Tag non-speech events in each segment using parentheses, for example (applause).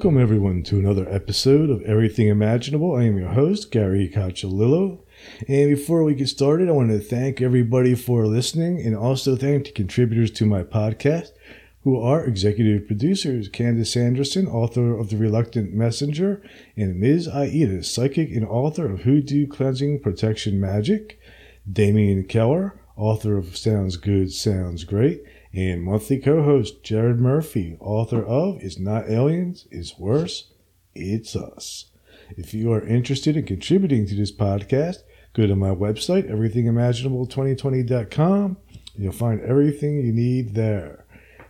Welcome, everyone, to another episode of Everything Imaginable. I am your host, Gary Cacciolillo. And before we get started, I want to thank everybody for listening and also thank the contributors to my podcast, who are executive producers Candace Anderson, author of The Reluctant Messenger, and Ms. Aida, psychic and author of Hoodoo Cleansing Protection Magic, Damian Keller, author of Sounds Good, Sounds Great, and monthly co host Jared Murphy, author of It's Not Aliens, It's Worse, It's Us. If you are interested in contributing to this podcast, go to my website, everythingimaginable2020.com, and you'll find everything you need there.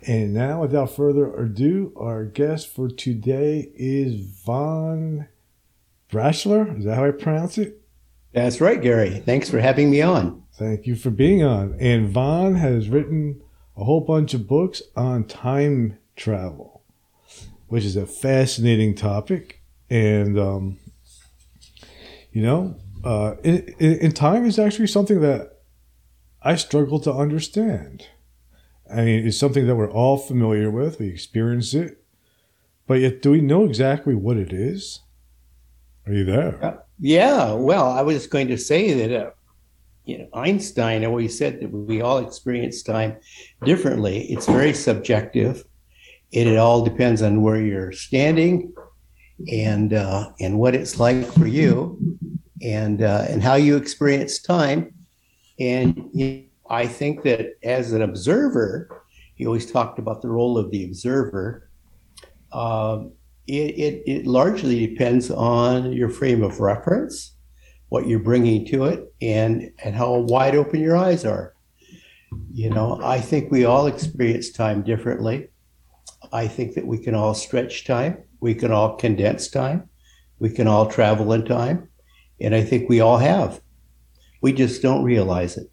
And now, without further ado, our guest for today is Von Braschler. Is that how I pronounce it? That's right, Gary. Thanks for having me on. Thank you for being on. And Von has written a whole bunch of books on time travel, which is a fascinating topic. And, um, you know, uh, time is actually something that I struggle to understand. I mean, it's something that we're all familiar with, we experience it, but yet do we know exactly what it is? Are you there? Uh, yeah, well, I was going to say that uh, you know, Einstein always said that we all experience time differently. It's very subjective. It, it all depends on where you're standing and uh, and what it's like for you and uh, and how you experience time. And you know, I think that as an observer, he always talked about the role of the observer. Um, it, it, it largely depends on your frame of reference what you're bringing to it and and how wide open your eyes are. You know i think we all experience time differently. I think that we can all stretch time. We can all condense time. We can all travel in time. And i think we all have. We just don't realize it.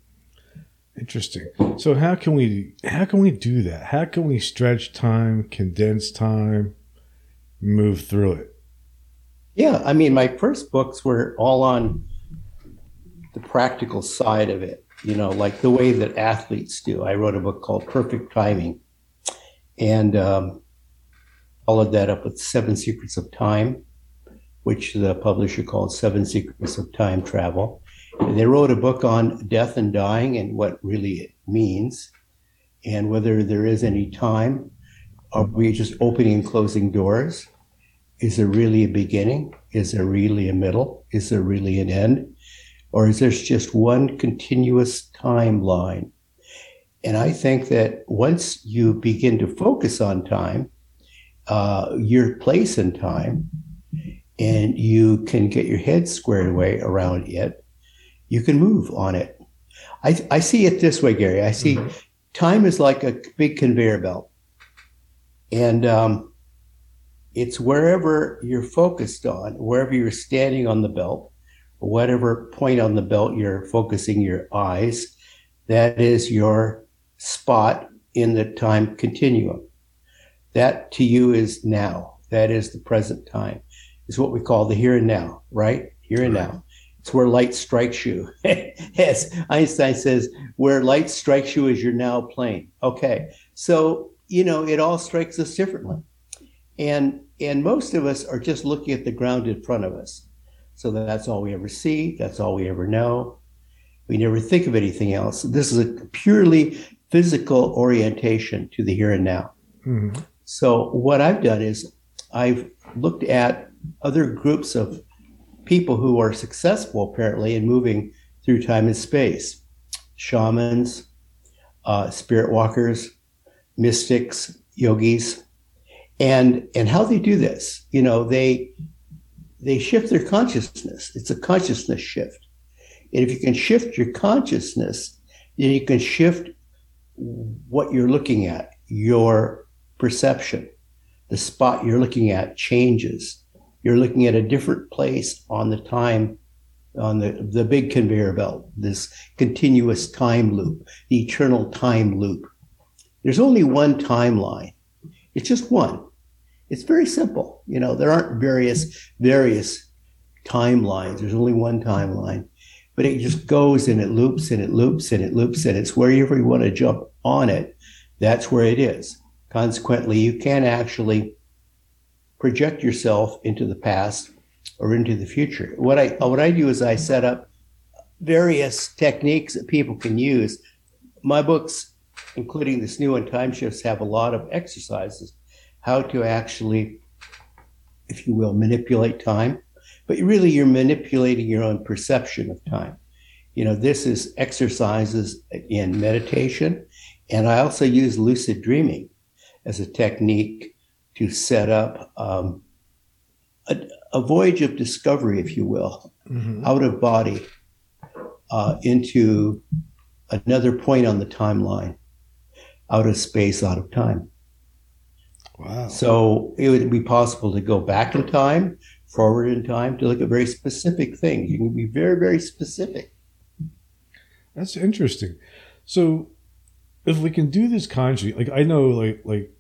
Interesting. So how can we how can we do that? How can we stretch time condense time move through it yeah, I mean, my first books were all on the practical side of it, you know, like the way that athletes do. I wrote a book called Perfect Timing and um, followed that up with Seven Secrets of Time, which the publisher called Seven Secrets of Time Travel. And they wrote a book on death and dying and what really it means and whether there is any time. Are we just opening and closing doors? Is there really a beginning? Is there really a middle? Is there really an end? Or is there just one continuous timeline? And I think that once you begin to focus on time, uh, your place in time, and you can get your head squared away around it, you can move on it. I, I see it this way, Gary. I see mm-hmm. time is like a big conveyor belt. And um, it's wherever you're focused on, wherever you're standing on the belt, whatever point on the belt you're focusing your eyes, that is your spot in the time continuum. That to you is now. That is the present time. It's what we call the here and now, right? Here and now. It's where light strikes you. (laughs) yes, Einstein says, where light strikes you is your now plane. Okay. So, you know, it all strikes us differently. And and most of us are just looking at the ground in front of us. So that's all we ever see. That's all we ever know. We never think of anything else. This is a purely physical orientation to the here and now. Mm-hmm. So what I've done is I've looked at other groups of people who are successful apparently in moving through time and space shamans, uh, spirit walkers, mystics, yogis, and and how they do this you know they they shift their consciousness. It's a consciousness shift. And if you can shift your consciousness then you can shift what you're looking at your perception the spot you're looking at changes. You're looking at a different place on the time on the, the big conveyor belt this continuous time loop the eternal time loop. There's only one timeline. It's just one it's very simple. You know, there aren't various various timelines. There's only one timeline, but it just goes and it loops and it loops and it loops and it's wherever you want to jump on it. That's where it is. Consequently, you can't actually project yourself into the past or into the future. What I what I do is I set up various techniques that people can use. My books, including this new one, Time Shifts, have a lot of exercises how to actually, if you will, manipulate time. But really, you're manipulating your own perception of time. You know, this is exercises in meditation, and I also use lucid dreaming as a technique to set up um, a, a, voyage of discovery, if you will, mm-hmm. out of body uh, into another point on the timeline, out of space, out of time. Wow. So it would be possible to go back in time, forward in time, to look at very specific things. You can be very, very specific. That's interesting. So if we can do this consciously, like I know, like like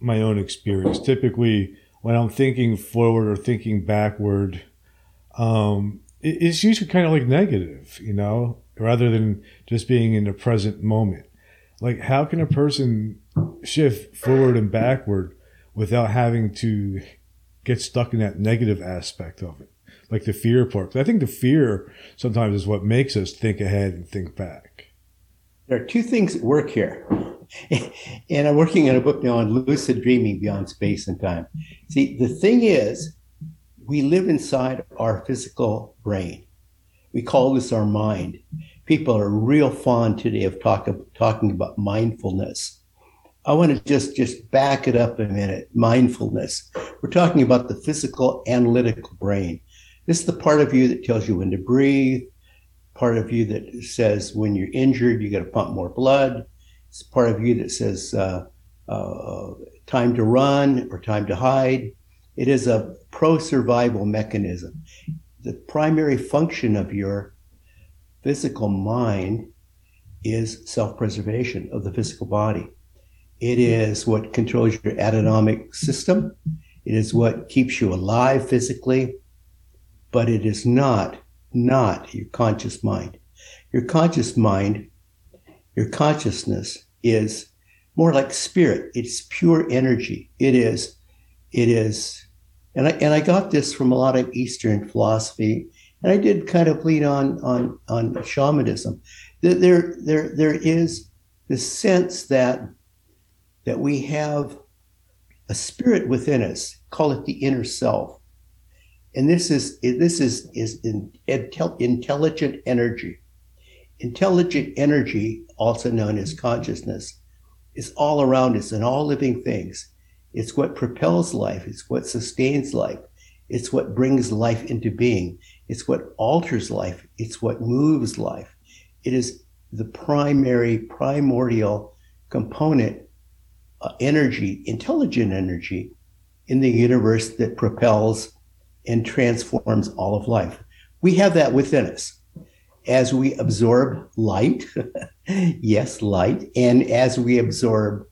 my own experience. Typically, when I'm thinking forward or thinking backward, um, it, it's usually kind of like negative, you know, rather than just being in the present moment. Like, how can a person shift forward and backward without having to get stuck in that negative aspect of it? Like the fear part. I think the fear sometimes is what makes us think ahead and think back. There are two things at work here. (laughs) and I'm working on a book now on lucid dreaming beyond space and time. See, the thing is, we live inside our physical brain. We call this our mind. People are real fond today of talk, of talking about mindfulness. I want to just just back it up a minute. Mindfulness. We're talking about the physical analytical brain. This is the part of you that tells you when to breathe, part of you that says when you're injured, you got to pump more blood, it's part of you that says uh, uh, time to run or time to hide. It is a pro survival mechanism. The primary function of your physical mind is self preservation of the physical body. It is what controls your autonomic system. It is what keeps you alive physically, but it is not, not your conscious mind. Your conscious mind your consciousness is more like spirit. It's pure energy. It is, it is, and I and I got this from a lot of Eastern philosophy, and I did kind of lean on on on shamanism. There there there is this sense that that we have a spirit within us. Call it the inner self, and this is this is is intelligent energy. Intelligent energy, also known as consciousness, is all around us in all living things. It's what propels life, it's what sustains life, it's what brings life into being, it's what alters life, it's what moves life. It is the primary, primordial component, uh, energy, intelligent energy in the universe that propels and transforms all of life. We have that within us as we absorb light, (laughs) yes, light, and as we absorb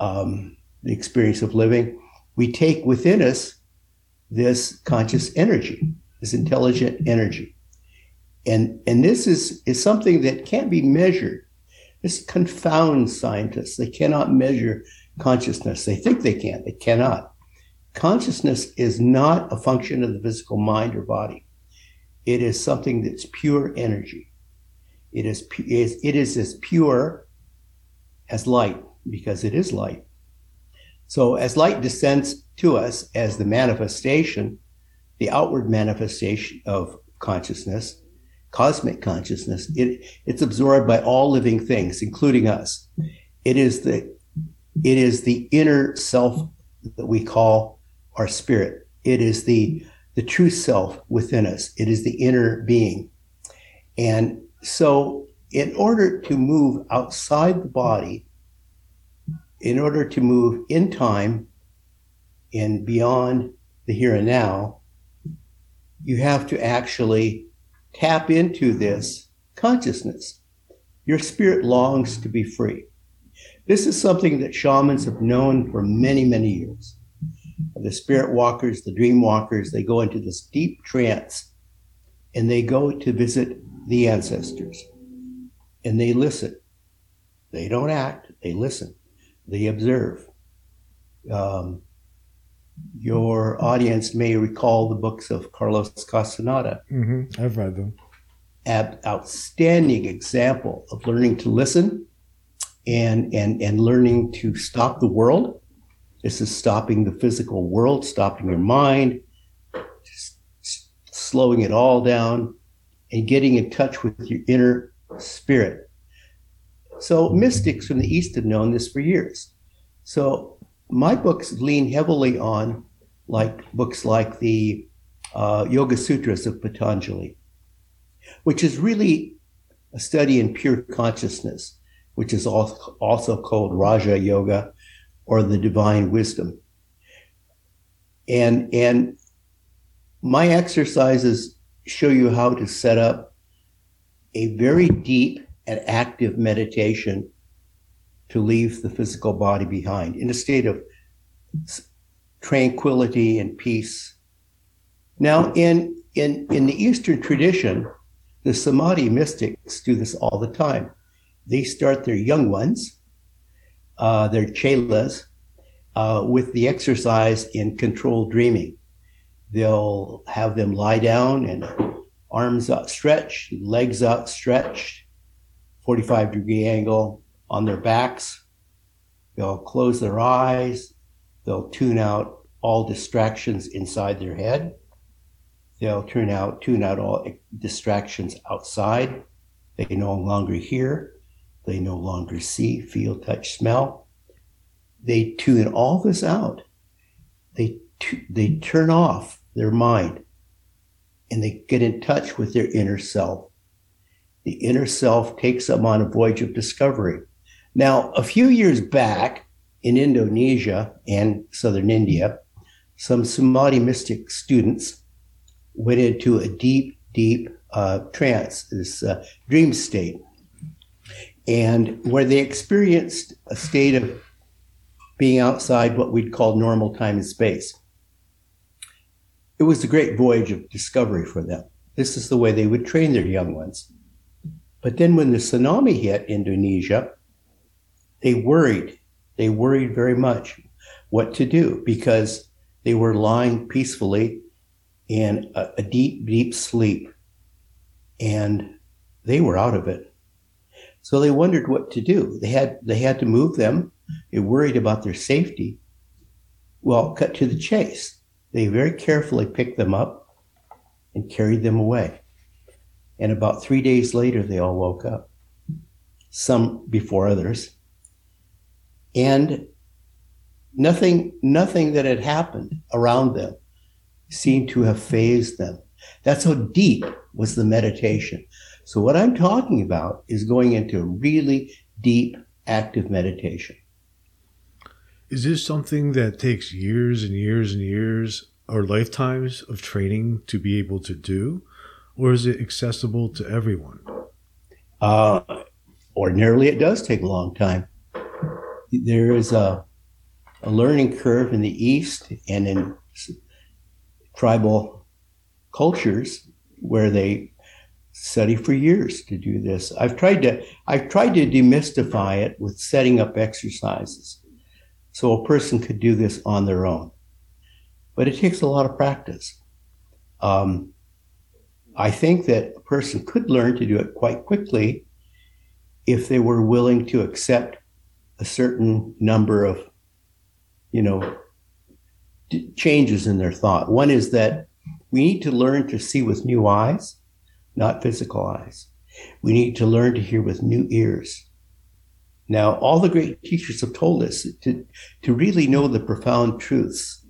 um, the experience of living, we take within us this conscious energy, this intelligent energy. And, and this is, is something that can't be measured. This confounds scientists. They cannot measure consciousness. They think they can, they cannot. Consciousness is not a function of the physical mind or body. It is something that's pure energy. It is, it is as pure as light because it is light. So as light descends to us as the manifestation, the outward manifestation of consciousness, cosmic consciousness, it, it's absorbed by all living things, including us. It is the it is the inner self that we call our spirit. It is the the true self within us. It is the inner being. And so, in order to move outside the body, in order to move in time and beyond the here and now, you have to actually tap into this consciousness. Your spirit longs to be free. This is something that shamans have known for many, many years the spirit walkers, the dream walkers, they go into this deep trance and they go to visit the ancestors and they listen. They don't act, they listen, they observe. Um, your audience may recall the books of Carlos Castaneda. Mm-hmm. I've read them. An outstanding example of learning to listen and, and, and learning to stop the world. This is stopping the physical world, stopping your mind, slowing it all down, and getting in touch with your inner spirit. So, mystics from the East have known this for years. So, my books lean heavily on like books like the uh, Yoga Sutras of Patanjali, which is really a study in pure consciousness, which is also called Raja Yoga or the divine wisdom. And, and my exercises show you how to set up a very deep and active meditation to leave the physical body behind in a state of tranquility and peace. Now, in, in, in the Eastern tradition, the Samadhi mystics do this all the time. They start their young ones, uh, their chelas, uh, with the exercise in controlled dreaming. They'll have them lie down and arms outstretched, legs outstretched, 45 degree angle on their backs. They'll close their eyes. They'll tune out all distractions inside their head. They'll tune out, tune out all distractions outside. They can no longer hear. They no longer see, feel, touch, smell. They tune all this out. They, they turn off their mind and they get in touch with their inner self. The inner self takes them on a voyage of discovery. Now, a few years back in Indonesia and southern India, some Samadhi mystic students went into a deep, deep uh, trance, this uh, dream state, and where they experienced a state of being outside what we'd call normal time and space. It was a great voyage of discovery for them. This is the way they would train their young ones. But then when the tsunami hit Indonesia, they worried. They worried very much what to do because they were lying peacefully in a, a deep, deep sleep and they were out of it. So they wondered what to do. They had they had to move them. They worried about their safety. Well, cut to the chase. They very carefully picked them up and carried them away. And about three days later, they all woke up, some before others. And nothing, nothing that had happened around them seemed to have fazed them. That's how deep was the meditation. So what I'm talking about is going into really deep, active meditation. Is this something that takes years and years and years or lifetimes of training to be able to do? Or is it accessible to everyone? Uh, ordinarily, it does take a long time. There is a, a learning curve in the East and in tribal cultures where they study for years to do this. I've tried to I've tried to demystify it with setting up exercises so a person could do this on their own. But it takes a lot of practice. Um, I think that a person could learn to do it quite quickly if they were willing to accept a certain number of, you know, d- changes in their thought. One is that we need to learn to see with new eyes not physical eyes. We need to learn to hear with new ears. Now, all the great teachers have told us to, to really know the profound truths,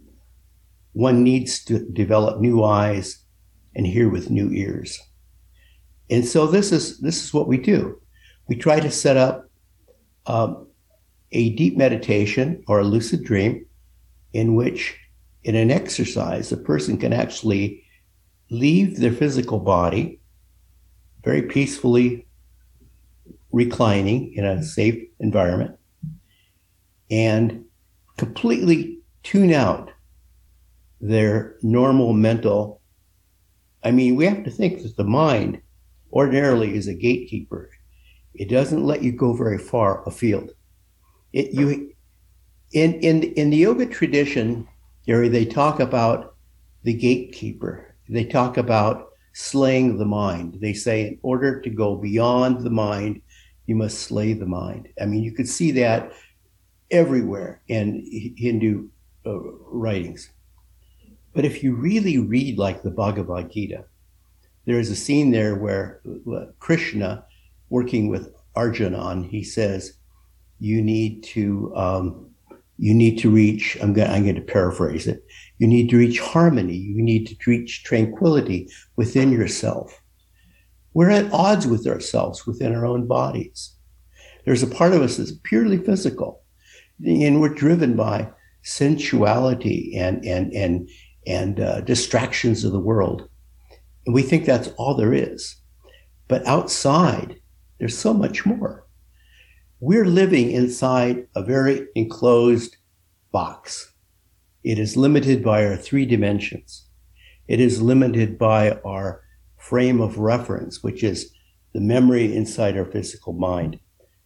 one needs to develop new eyes and hear with new ears. And so this is this is what we do. We try to set up um, a deep meditation or a lucid dream in which, in an exercise, a person can actually leave their physical body very peacefully reclining in a safe environment and completely tune out their normal mental. I mean, we have to think that the mind ordinarily is a gatekeeper. It doesn't let you go very far afield. It you in in in the yoga tradition, Gary, they talk about the gatekeeper. They talk about slaying the mind. They say, in order to go beyond the mind, you must slay the mind. I mean, you could see that everywhere in Hindu uh, writings. But if you really read like the Bhagavad Gita, there is a scene there where uh, Krishna, working with Arjuna, he says, "You need to, um, you need to reach." I'm going, I'm going to paraphrase it. You need to reach harmony. You need to reach tranquility within yourself. We're at odds with ourselves within our own bodies. There's a part of us that's purely physical, and we're driven by sensuality and and and and uh, distractions of the world. And we think that's all there is. But outside, there's so much more. We're living inside a very enclosed box. It is limited by our three dimensions. It is limited by our frame of reference, which is the memory inside our physical mind.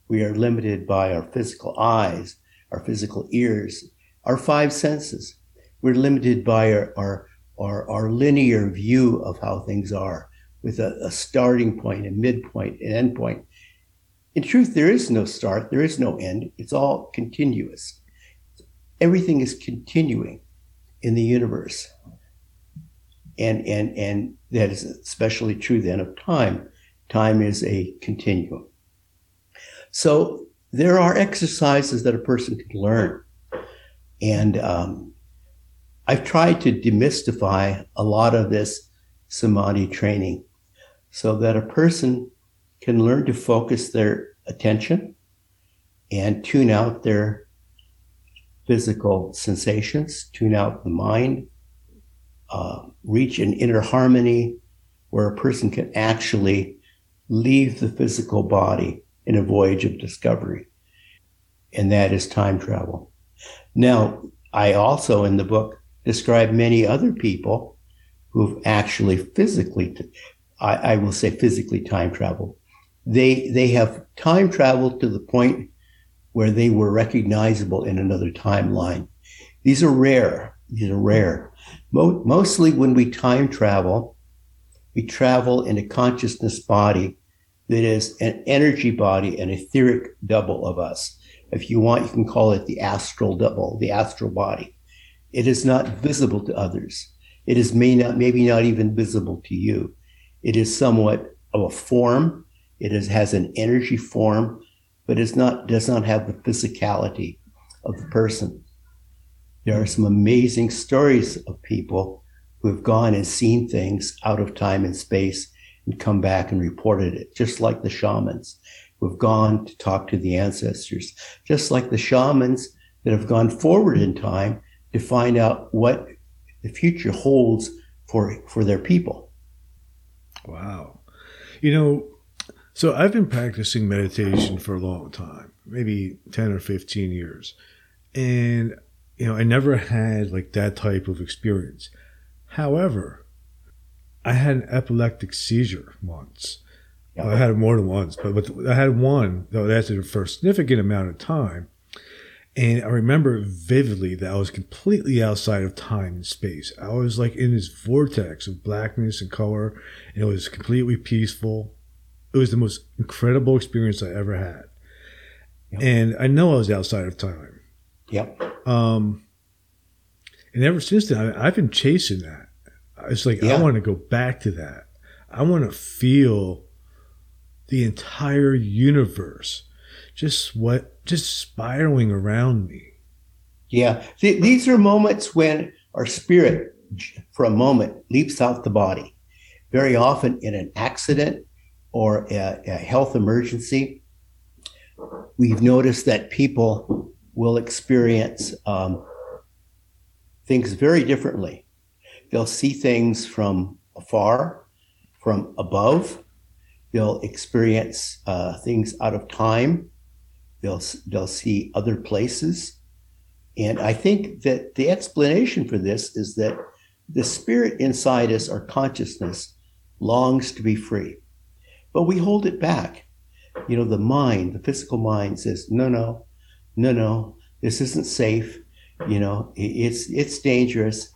We are limited by our physical eyes, our physical ears, our five senses. We're limited by our, our, our, our linear view of how things are with a, a starting point, a midpoint, an end point. In truth, there is no start, there is no end. It's all continuous. Everything is continuing in the universe. And, and, and that is especially true then of time. Time is a continuum. So there are exercises that a person can learn. And um, I've tried to demystify a lot of this samadhi training so that a person can learn to focus their attention and tune out their physical sensations, tune out the mind, uh, reach an inner harmony where a person can actually leave the physical body in a voyage of discovery. And that is time travel. Now, I also in the book describe many other people who've actually physically, I, I will say physically time traveled. They, they have time traveled to the point where they were recognizable in another timeline. These are rare. These are rare. Mo- mostly when we time travel, we travel in a consciousness body that is an energy body, an etheric double of us. If you want, you can call it the astral double, the astral body. It is not visible to others. It is may not, maybe not even visible to you. It is somewhat of a form. It is, has an energy form, but is not, does not have the physicality of the person. There are some amazing stories of people who have gone and seen things out of time and space and come back and reported it, just like the shamans who have gone to talk to the ancestors, just like the shamans that have gone forward in time to find out what the future holds for, for their people. Wow. You know, so I've been practicing meditation for a long time, maybe 10 or 15 years. And, you know, I never had like that type of experience. However, I had an epileptic seizure once. I had it more than once, but, but I had one that lasted for a significant amount of time. And I remember vividly that I was completely outside of time and space. I was like in this vortex of blackness and color, and it was completely peaceful. It was the most incredible experience I ever had. Yep. And I know I was outside of time. Yep. Um, and ever since then, I, have been chasing that. It's like yeah. I want to go back to that. I want to feel the entire universe just what just spiraling around me. Yeah, Th- these are moments when our spirit, for a moment, leaps out the body. Very often in an accident or a, a health emergency, we've noticed that people will experience um, things very differently. They'll see things from afar, from above. They'll experience uh, things out of time. They'll they'll see other places, and I think that the explanation for this is that the spirit inside us, our consciousness, longs to be free, but we hold it back. You know, the mind, the physical mind, says, "No, no, no, no. This isn't safe. You know, it's it's dangerous.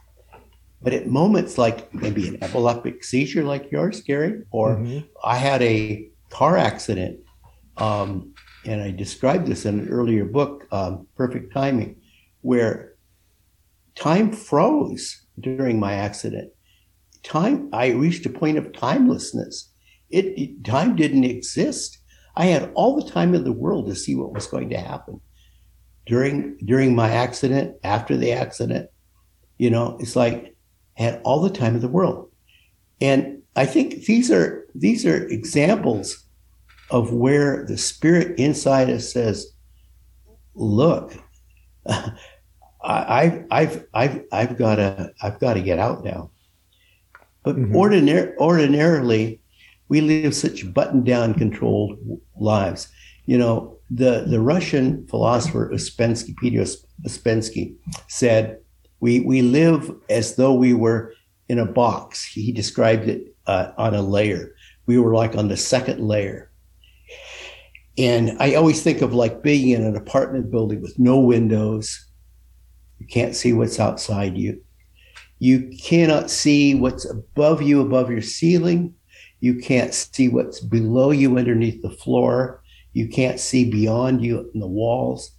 But at moments like maybe an epileptic seizure like yours, Gary, or mm-hmm. I had a car accident, um, and I described this in an earlier book, um, Perfect Timing, where time froze during my accident. Time, I reached a point of timelessness. It, it time didn't exist. I had all the time in the world to see what was going to happen during during my accident, after the accident. You know, it's like I had all the time in the world. And I think these are these are examples of where the spirit inside us says, "Look, (laughs) I, I've I've I've got to I've got to get out now." But mm-hmm. ordinar- ordinarily, we live such button-down, controlled lives. You know, the the Russian philosopher Ouspensky, Peter Ouspensky, said we we live as though we were in a box. He described it uh, on a layer. We were like on the second layer. And I always think of like being in an apartment building with no windows. You can't see what's outside you. You cannot see what's above you, above your ceiling. You can't see what's below you underneath the floor. You can't see beyond you in the walls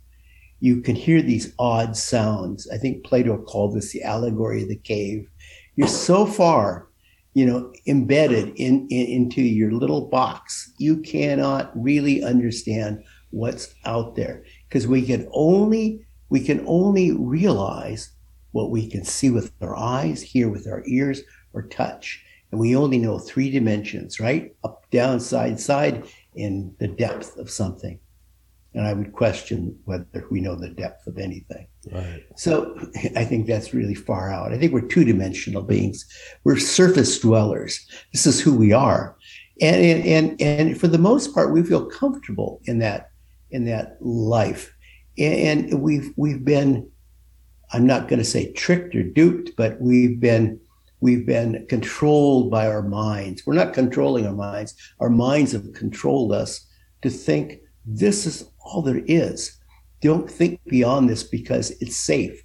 you can hear these odd sounds. I think Plato called this the allegory of the cave. You're so far, you know, embedded in, in into your little box, you cannot really understand what's out there because we can only we can only realize what we can see with our eyes, hear with our ears, or touch. And we only know three dimensions, right? Up, down, side, side, in the depth of something and I would question whether we know the depth of anything. Right. So (laughs) I think that's really far out. I think we're two dimensional beings. We're surface dwellers. This is who we are, and and and, and for the most part, we feel comfortable in that in that life, and we've we've been. I'm not going to say tricked or duped, but we've been we've been controlled by our minds. We're not controlling our minds. Our minds have controlled us to think this is all there is. Don't think beyond this because it's safe.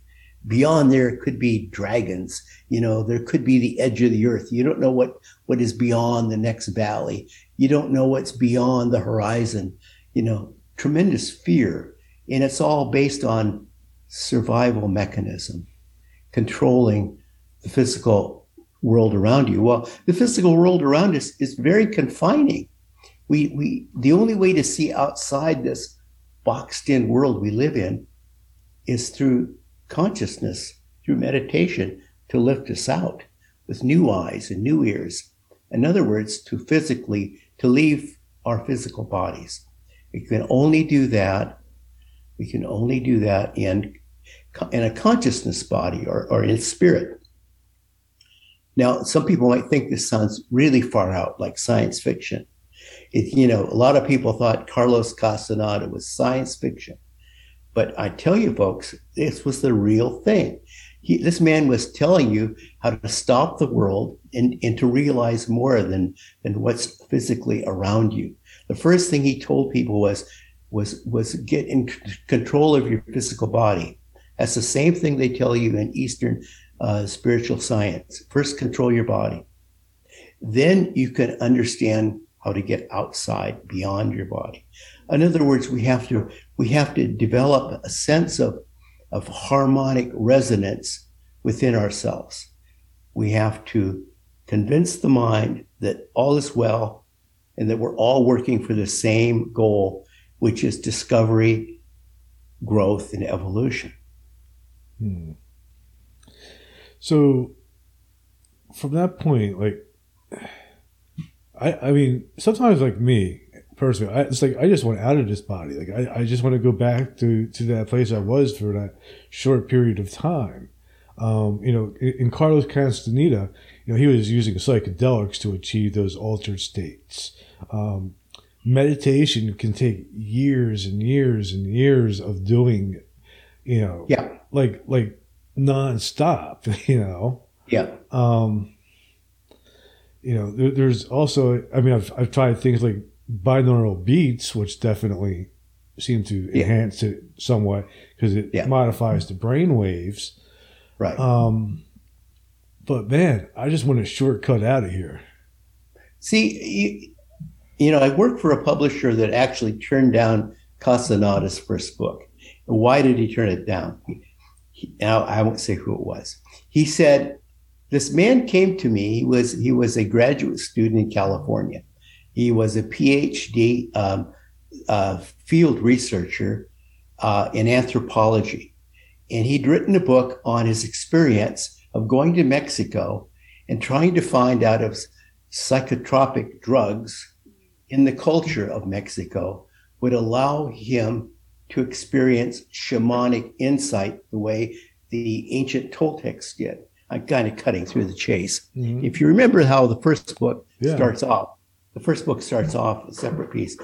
Beyond there could be dragons. You know, there could be the edge of the earth. You don't know what, what is beyond the next valley. You don't know what's beyond the horizon. You know, tremendous fear. And it's all based on survival mechanism, controlling the physical world around you. Well, the physical world around us is very confining. We, we, the only way to see outside this boxed in world we live in is through consciousness, through meditation to lift us out with new eyes and new ears. In other words, to physically, to leave our physical bodies. We can only do that. We can only do that in, in a consciousness body or, or in spirit. Now, some people might think this sounds really far out, like science fiction. It, you know, a lot of people thought Carlos Castaneda was science fiction. But I tell you, folks, this was the real thing. He, this man was telling you how to stop the world and, and to realize more than, than what's physically around you. The first thing he told people was, was, was get in control of your physical body. That's the same thing they tell you in Eastern uh, spiritual science. First, control your body. Then you can understand how to get outside beyond your body. In other words, we have to we have to develop a sense of of harmonic resonance within ourselves. We have to convince the mind that all is well and that we're all working for the same goal, which is discovery, growth, and evolution. Hmm. So, from that point, like, I, I mean, sometimes like me personally, I, it's like I just want out of this body. Like I, I just want to go back to to that place I was for that short period of time. Um, you know, in, in Carlos Castaneda, you know, he was using psychedelics to achieve those altered states. Um, meditation can take years and years and years of doing, you know, yeah, like like nonstop, (laughs) you know. Yeah. Um, you know, there's also, I mean, I've, I've tried things like binaural beats, which definitely seem to enhance it somewhat because it Yeah. modifies the brain waves. Right. Um, but man, I just want a shortcut out of here. See, you, you know, I worked for a publisher that actually turned down Castaneda's first book. Why did he turn it down? Now I won't say who it was. He said, "This man came to me. He was he was a graduate student in California. He was a PhD um, uh, field researcher uh, in anthropology, and he'd written a book on his experience of going to Mexico and trying to find out if psychotropic drugs in the culture of Mexico would allow him to experience shamanic insight the way the ancient Toltecs did. I'm kind of cutting through the chase. Mhm. If you remember how the first book Yeah. starts off, the first book starts off a separate piece.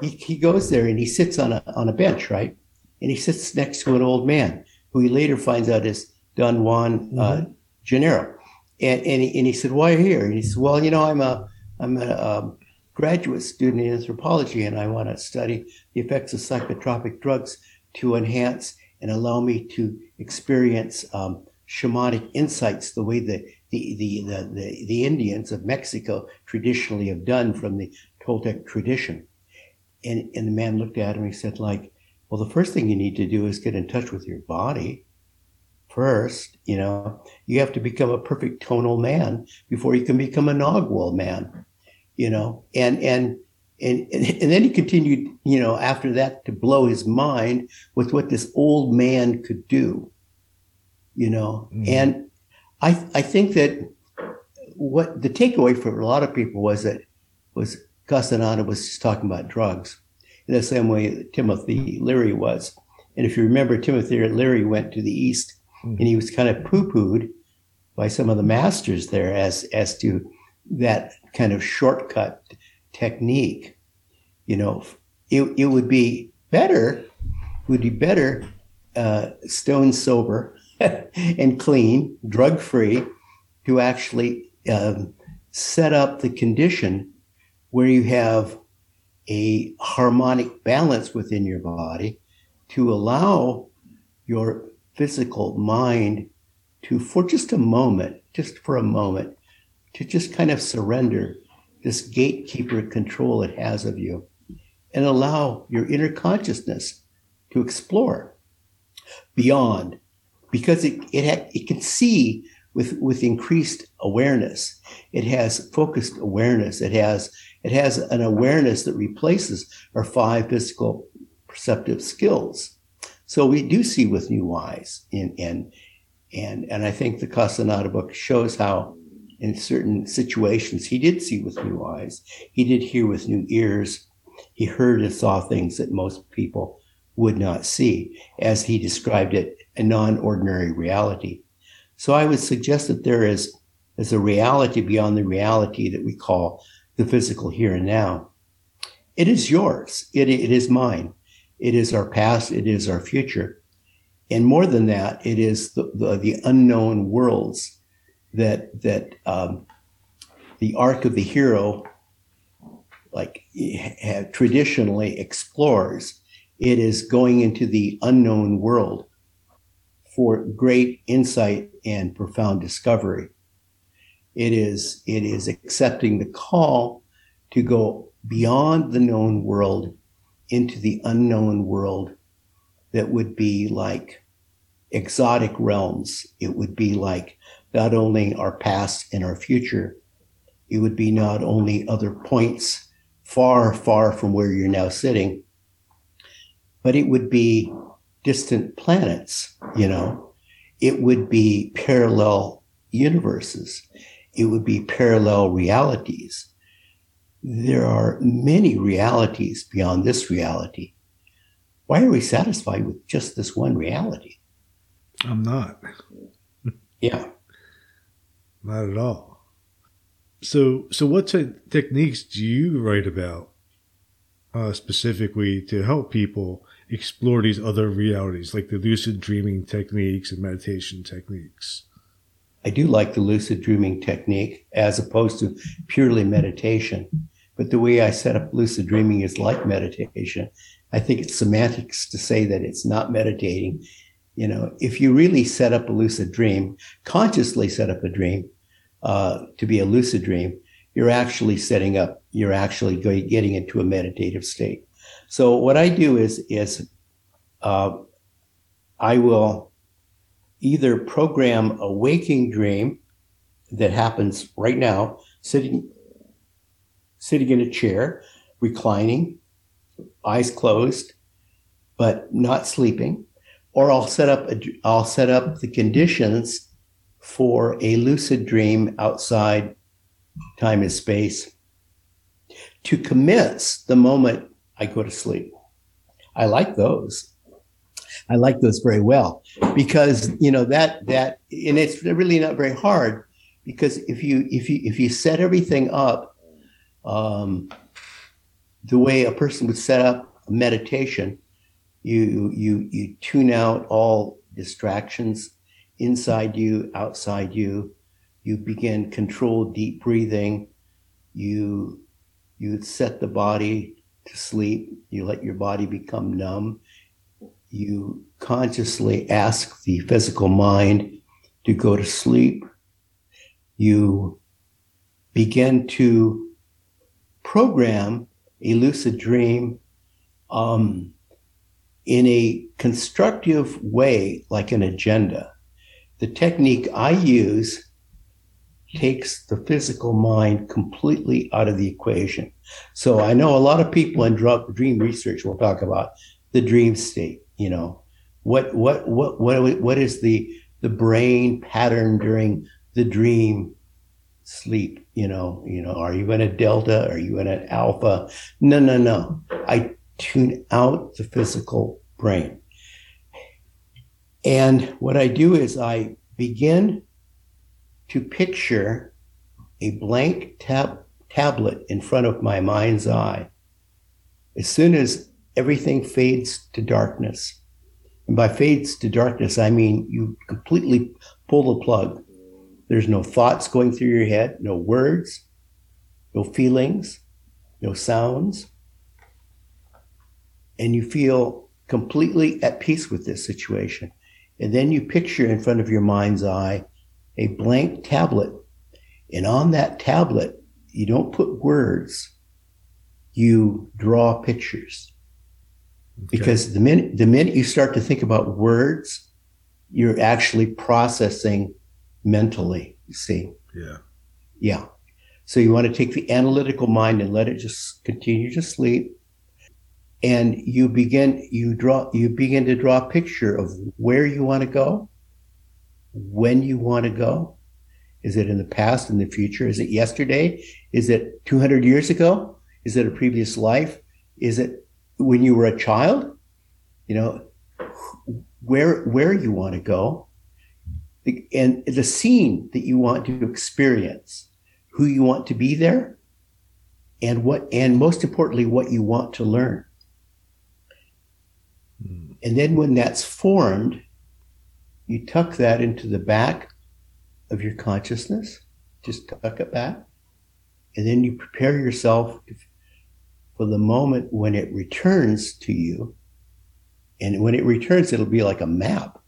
He, he goes there and he sits on a on a bench, right? And he sits next to an old man who he later finds out is Don Juan uh, Genaro. And and he, and he said, "Why are you here?" And he said, "Well, you know, I'm a I'm a, um graduate student in anthropology, and I want to study the effects of psychotropic drugs to enhance and allow me to experience um, shamanic insights the way the, the, the, the, the Indians of Mexico traditionally have done from the Toltec tradition. And, and the man looked at him and he said, like, well, the first thing you need to do is get in touch with your body first. You know, you have to become a perfect tonal man before you can become a Nagual man, you know, and, and, and, and then he continued, you know, after that to blow his mind with what this old man could do, you know, Mhm. and I, I think that what the takeaway for a lot of people was that was Castaneda was just talking about drugs in the same way that Timothy Leary was. And if you remember, Timothy Leary went to the East Mhm. and he was kind of poo pooed by some of the masters there as, as to that kind of shortcut technique. You know, it, it would be better, would be better uh, stone sober (laughs) and clean, drug free, to actually um, set up the condition where you have a harmonic balance within your body to allow your physical mind to, for just a moment, just for a moment, to just kind of surrender this gatekeeper control it has of you and allow your inner consciousness to explore beyond because it it, ha- it can see with with increased awareness. It has focused awareness. It has it has an awareness that replaces our five physical perceptive skills. So we do see with new eyes and and and and i think the castaneda book shows how in certain situations. He did see with new eyes. He did hear with new ears. He heard and saw things that most people would not see as he described it a non-ordinary reality. So i would suggest that there is is a reality beyond the reality that we call the physical here and now. It is yours. It, it is mine. It is our past. It is our future. And more than that it is the, the, the unknown worlds that that um, the arc of the hero like traditionally explores it is going into the unknown world for great insight and profound discovery. It is it is accepting the call to go beyond the known world into the unknown world that would be like exotic realms. It would be like not only our past and our future it would be not only other points far far from where you're now sitting but it would be distant planets you know? It would be parallel universes. It would be parallel realities. There are many realities beyond this reality. Why are we satisfied with just this one reality? I'm not. yeah Not at all. So, so what te- techniques do you write about uh, specifically to help people explore these other realities, like the lucid dreaming techniques and meditation techniques? I do like the lucid dreaming technique as opposed to purely meditation. But the way I set up lucid dreaming is like meditation. I think it's semantics to say that it's not meditating. You know, if you really set up a lucid dream, consciously set up a dream uh, to be a lucid dream, you're actually setting up, you're actually going, getting into a meditative state. So what I do is is uh, I will either program a waking dream that happens right now, sitting sitting in a chair, reclining, eyes closed, but not sleeping, or I'll set up a, I'll set up the conditions for a lucid dream outside time and space to commence the moment I go to sleep. I like those. I like those very well because you know that that and it's really not very hard because if you if you if you set everything up um, the way a person would set up a meditation, you you you tune out all distractions inside you, outside you. You begin controlled deep breathing. You you set the body to sleep. You let your body become numb. You consciously ask the physical mind to go to sleep. You begin to program a lucid dream um, in a constructive way, like an agenda. The technique I use takes the physical mind completely out of the equation. So I know a lot of people in dream research will talk about the dream state. You know, what what what what what is the the brain pattern during the dream sleep you know you know are you in a delta are you in an alpha no no no i tune out the physical brain. And what i do is i begin to picture a blank tab- tablet in front of my mind's eye. As soon as everything fades to darkness and by fades to darkness i mean you completely pull the plug. There's no thoughts going through your head, no words, no feelings, no sounds. And you feel completely at peace with this situation. And then you picture in front of your mind's eye a blank tablet. And on that tablet, you don't put words, you draw pictures. Okay. Because the minute, the minute you start to think about words, you're actually processing mentally, you see. Yeah. Yeah. So you want to take the analytical mind and let it just continue to sleep. And you begin, you draw, you begin to draw a picture of where you want to go, when you want to go. Is it in the past, in the future? Is it yesterday? Is it 200 years ago? Is it a previous life? Is it when you were a child? You know, where, where you want to go and the scene that you want to experience, who you want to be there, and what, and most importantly, what you want to learn. And then when that's formed, you tuck that into the back of your consciousness, just tuck it back. And then you prepare yourself for the moment when it returns to you. And when it returns, it'll be like a map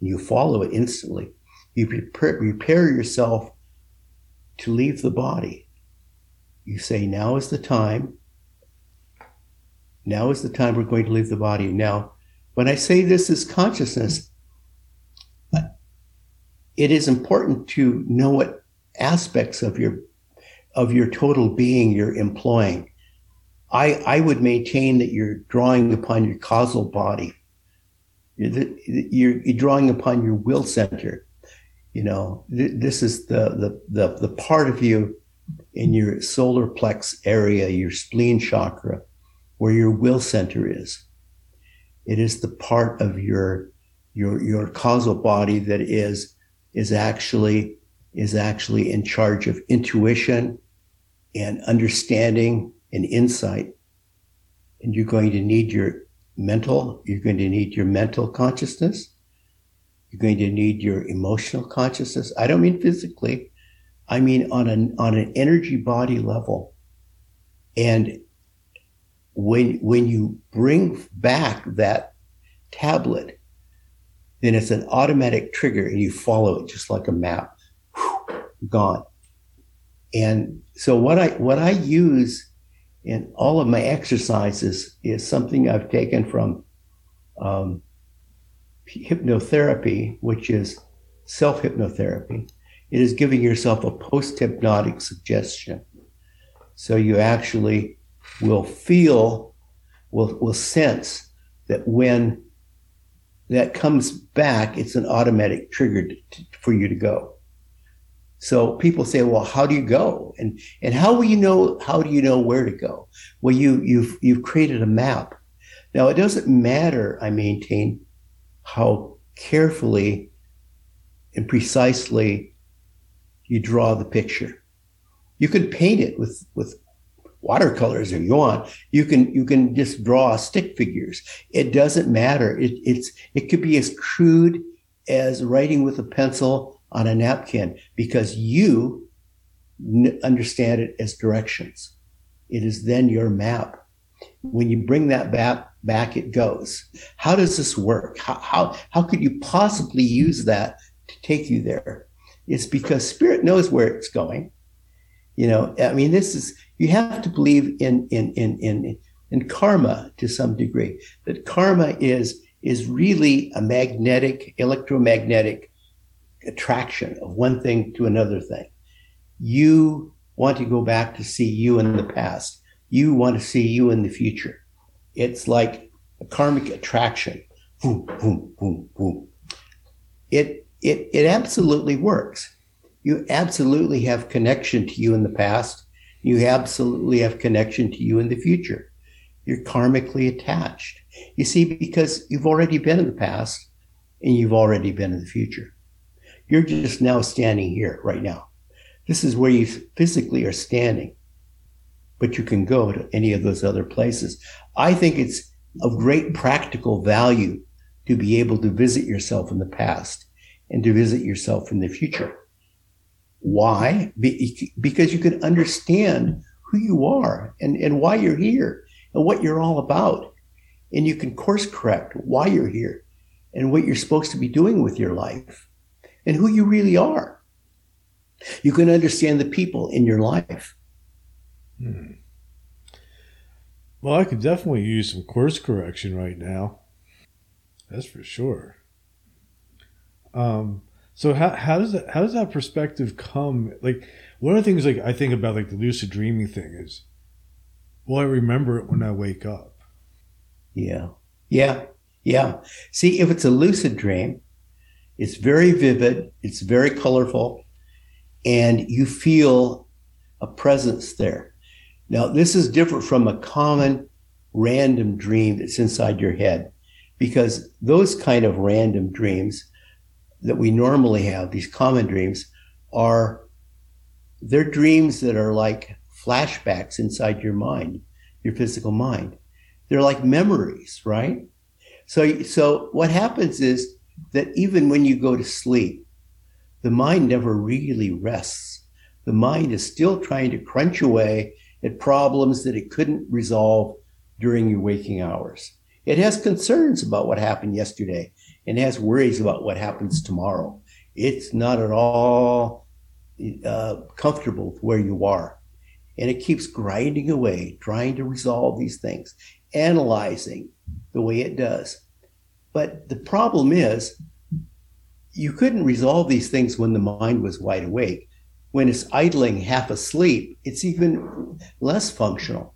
you follow it instantly. You prepare, prepare yourself to leave the body. You say, now is the time. Now is the time we're going to leave the body. Now, when I say this is consciousness, it is important to know what aspects of your of your total being you're employing. I, I would maintain that you're drawing upon your causal body you're, you're drawing upon your will center. You know, this is the, the, the, the part of you in your solar plex area, your spleen chakra, where your will center is. It is the part of your, your, your causal body that is, is actually, is actually in charge of intuition and understanding and insight. And you're going to need your mental, you're going to need your mental consciousness. You're going to need your emotional consciousness. I don't mean physically. I mean on an, on an energy body level. And when when you bring back that tablet, then it's an automatic trigger and you follow it just like a map. Whew, gone. And so what I what I use in all of my exercises is something I've taken from um, hypnotherapy, which is self hypnotherapy. It is giving yourself a post hypnotic suggestion. So you actually will feel, will, will sense that when that comes back, it's an automatic trigger to, for you to go. So people say, well, how do you go? And, and how will you know, how do you know where to go? Well, you, you've, you've created a map. Now it doesn't matter, I maintain, how carefully and precisely you draw the picture. You can paint it with, with watercolors if you want. You can you can just draw stick figures. It doesn't matter. It, it's it could be as crude as writing with a pencil on a napkin because you n- understand it as directions. It is then your map. When you bring that back, back it goes. How does this work? How, how, how could you possibly use that to take you there? It's because spirit knows where it's going. You know, I mean, this is, you have to believe in, in, in, in, in karma to some degree, that karma is, is really a magnetic, electromagnetic attraction of one thing to another thing. You want to go back to see you in the past. You want to see you in the future. It's like a karmic attraction. Boom, boom, boom, boom. It, it, it absolutely works. You absolutely have connection to you in the past. You absolutely have connection to you in the future. You're karmically attached. You see, because you've already been in the past and you've already been in the future. You're just now standing here right now. This is where you physically are standing, but you can go to any of those other places. I think it's of great practical value to be able to visit yourself in the past and to visit yourself in the future. Why? Be- because you can understand who you are and, and why you're here and what you're all about. And you can course correct why you're here and what you're supposed to be doing with your life and who you really are. You can understand the people in your life. Hmm. Well, I could definitely use some course correction right now. That's for sure. Um, so how, how does that how does that perspective come? Like one of the things like I think about like the lucid dreaming thing is, well, I remember it when I wake up. Yeah, yeah, yeah. See, if it's a lucid dream, it's very vivid, it's very colorful, and you feel a presence there. Now, this is different from a common random dream that's inside your head because those kind of random dreams that we normally have, these common dreams, are they're dreams that are like flashbacks inside your mind, your physical mind. They're like memories, right? So, so what happens is that even when you go to sleep, the mind never really rests. The mind is still trying to crunch away at problems that it couldn't resolve during your waking hours. It has concerns about what happened yesterday and has worries about what happens tomorrow. It's not at all uh, comfortable with where you are. And it keeps grinding away, trying to resolve these things, analyzing the way it does. But the problem is, you couldn't resolve these things when the mind was wide awake. When it's idling half asleep, it's even less functional.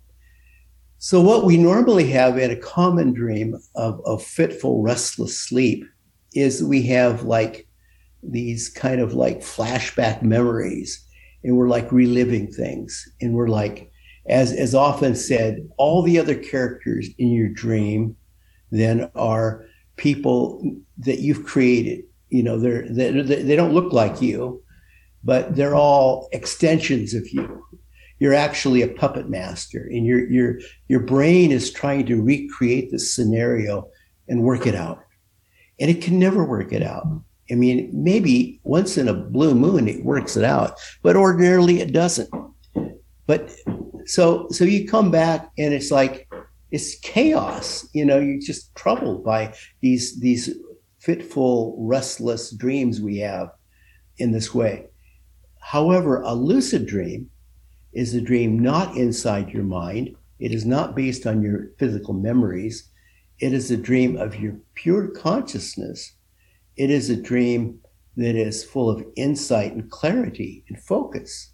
So, what we normally have in a common dream of, of fitful, restless sleep is we have like these kind of like flashback memories, and we're like reliving things. And we're like, as, as often said, all the other characters in your dream then are people that you've created. You know, they're, they they don't look like you, but they're all extensions of you you're actually a puppet master and your your your brain is trying to recreate this scenario and work it out and it can never work it out i mean maybe once in a blue moon it works it out but ordinarily it doesn't but so so you come back and it's like it's chaos. You know, you're just troubled by these these fitful, restless dreams we have in this way. However, a lucid dream is a dream not inside your mind. It is not based on your physical memories. It is a dream of your pure consciousness. It is a dream that is full of insight and clarity and focus,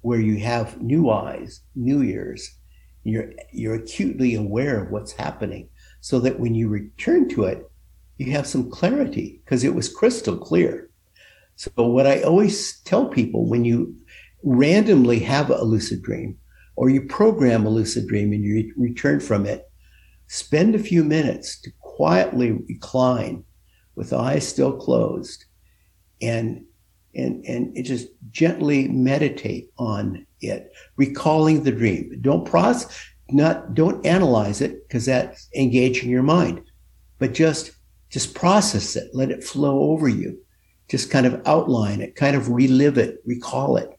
where you have new eyes, new ears. You're, you're acutely aware of what's happening so that when you return to it, you have some clarity because it was crystal clear. So, what I always tell people when you randomly have a lucid dream or you program a lucid dream and you return from it, spend a few minutes to quietly recline with eyes still closed and and and just gently meditate on it recalling the dream. Don't process not don't analyze it because that's engaging your mind but just just process it. Let it flow over you. Just kind of outline it kind of relive it recall it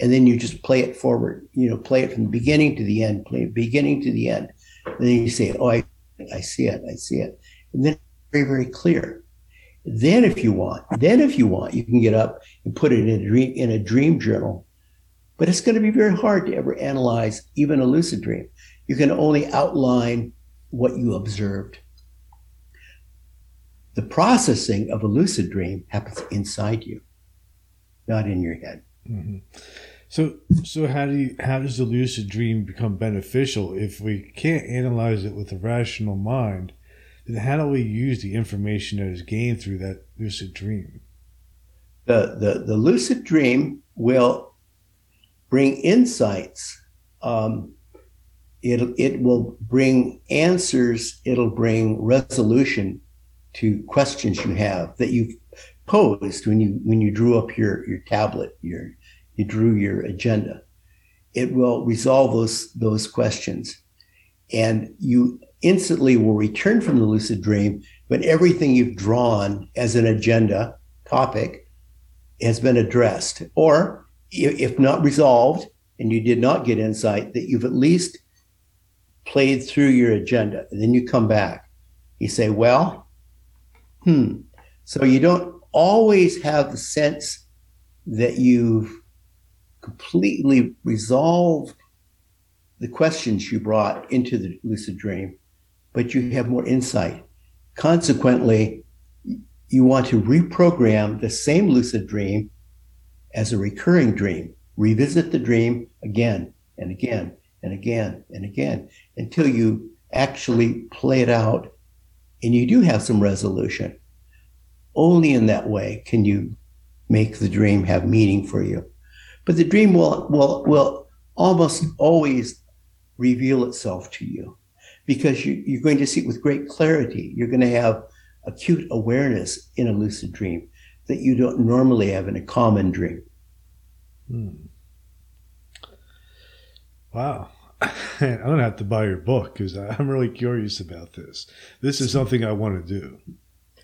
and then you just play it forward you know play it from the beginning to the end play it beginning to the end and then you say oh i i see it i see it and then very very clear then, if you want, then if you want, you can get up and put it in a dream, in a dream journal. But it's going to be very hard to ever analyze even a lucid dream. You can only outline what you observed. The processing of a lucid dream happens inside you, not in your head. Mm-hmm. So, so how do you, how does the lucid dream become beneficial if we can't analyze it with a rational mind? then how do we use the information that is gained through that lucid dream? The, the, the lucid dream will bring insights. Um, it, it will bring answers. It'll bring resolution to questions you have that you've posed when you when you drew up your your tablet, your you drew your agenda. It will resolve those those questions, and you instantly will return from the lucid dream when everything you've drawn as an agenda topic has been addressed. Or if not resolved and you did not get insight, that you've at least played through your agenda. And then you come back. You say, well, hmm. So you don't always have the sense that you've completely resolve the questions you brought into the lucid dream but you have more insight. Consequently, you want to reprogram the same lucid dream as a recurring dream. Revisit the dream again and again and again and again until you actually play it out and you do have some resolution. Only in that way can you make the dream have meaning for you. But the dream will, will, will almost always reveal itself to you because you, you're going to see it with great clarity. You're going to have acute awareness in a lucid dream that you don't normally have in a common dream. Hmm. Wow. (laughs) I'm going to have to buy your book because I'm really curious about this. This is something I want to do.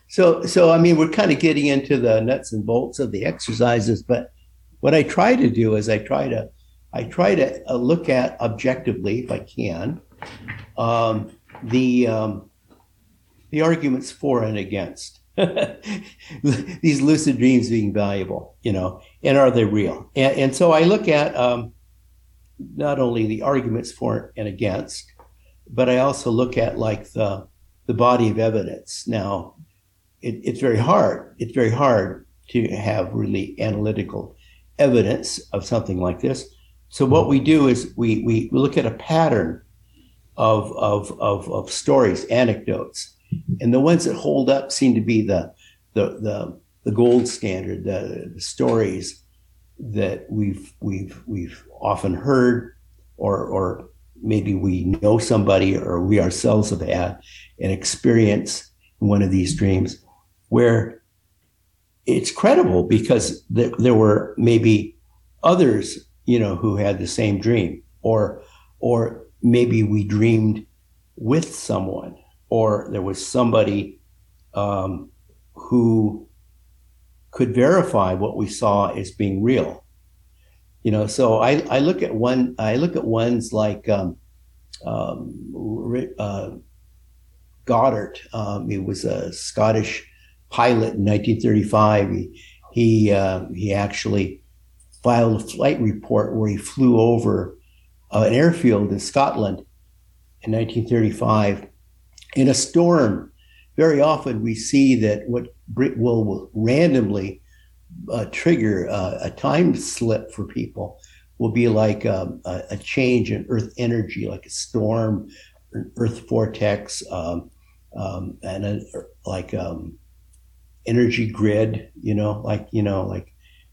So, so I mean, we're kind of getting into the nuts and bolts of the exercises, but what I try to do is I try to, I try to uh, look at objectively, if I can, um, the um, the arguments for and against (laughs) these lucid dreams being valuable, you know, and are they real? And, and so I look at um, not only the arguments for and against, but I also look at like the the body of evidence. Now, it, it's very hard. It's very hard to have really analytical evidence of something like this. So what we do is we we look at a pattern of, of, of, of stories, anecdotes. And the ones that hold up seem to be the, the, the, the gold standard, the, the stories that we've, we've, we've often heard or, or maybe we know somebody or we ourselves have had an experience in one of these dreams where it's credible because th- there were maybe others, you know, who had the same dream or, or maybe we dreamed with someone or there was somebody um, who could verify what we saw as being real you know so i, I look at one i look at ones like um, um, uh, Goddard. Um, he was a Scottish pilot in 1935. He he, uh, he actually filed a flight report where he flew over uh, an airfield in Scotland in 1935 in a storm. Very often we see that what will, will randomly uh, trigger uh, a time slip for people will be like um, a, a, change in Earth energy, like a storm, an Earth vortex, um, um, and a, like um, energy grid. You know, like you know, like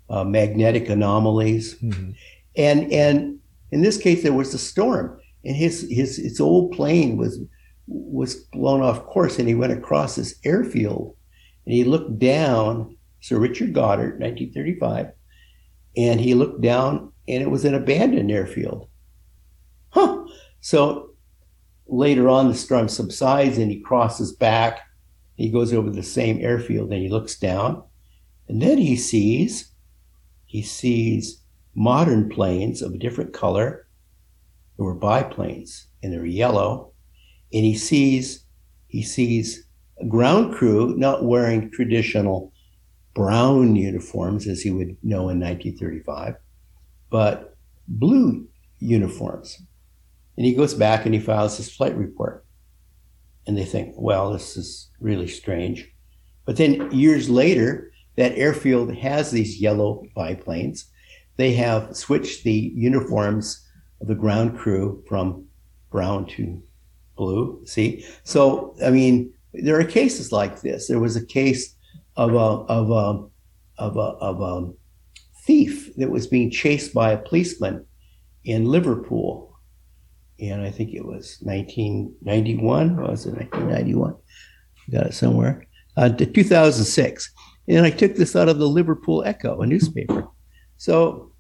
uh, magnetic anomalies, mm-hmm. and and in this case there was a storm, and his his his old plane was was blown off course, and he went across this airfield, and he looked down. Sir Richard Goddard, 1935, and he looked down, and it was an abandoned airfield. Huh. So later on, the storm subsides, and he crosses back. He goes over the same airfield, and he looks down, and then he sees he sees modern planes of a different color. There were biplanes and they're yellow. And he sees he sees a ground crew not wearing traditional brown uniforms as he would know in 1935, but blue uniforms. And he goes back and he files his flight report. And they think, well, this is really strange. But then years later, that airfield has these yellow biplanes. They have switched the uniforms of the ground crew from brown to blue. See, so I mean, there are cases like this. There was a case of a of a of a of a thief that was being chased by a policeman in Liverpool, and I think it was 1991. Was it 1991? Got it somewhere. Uh, 2006 and I took this out of the Liverpool Echo, a newspaper. So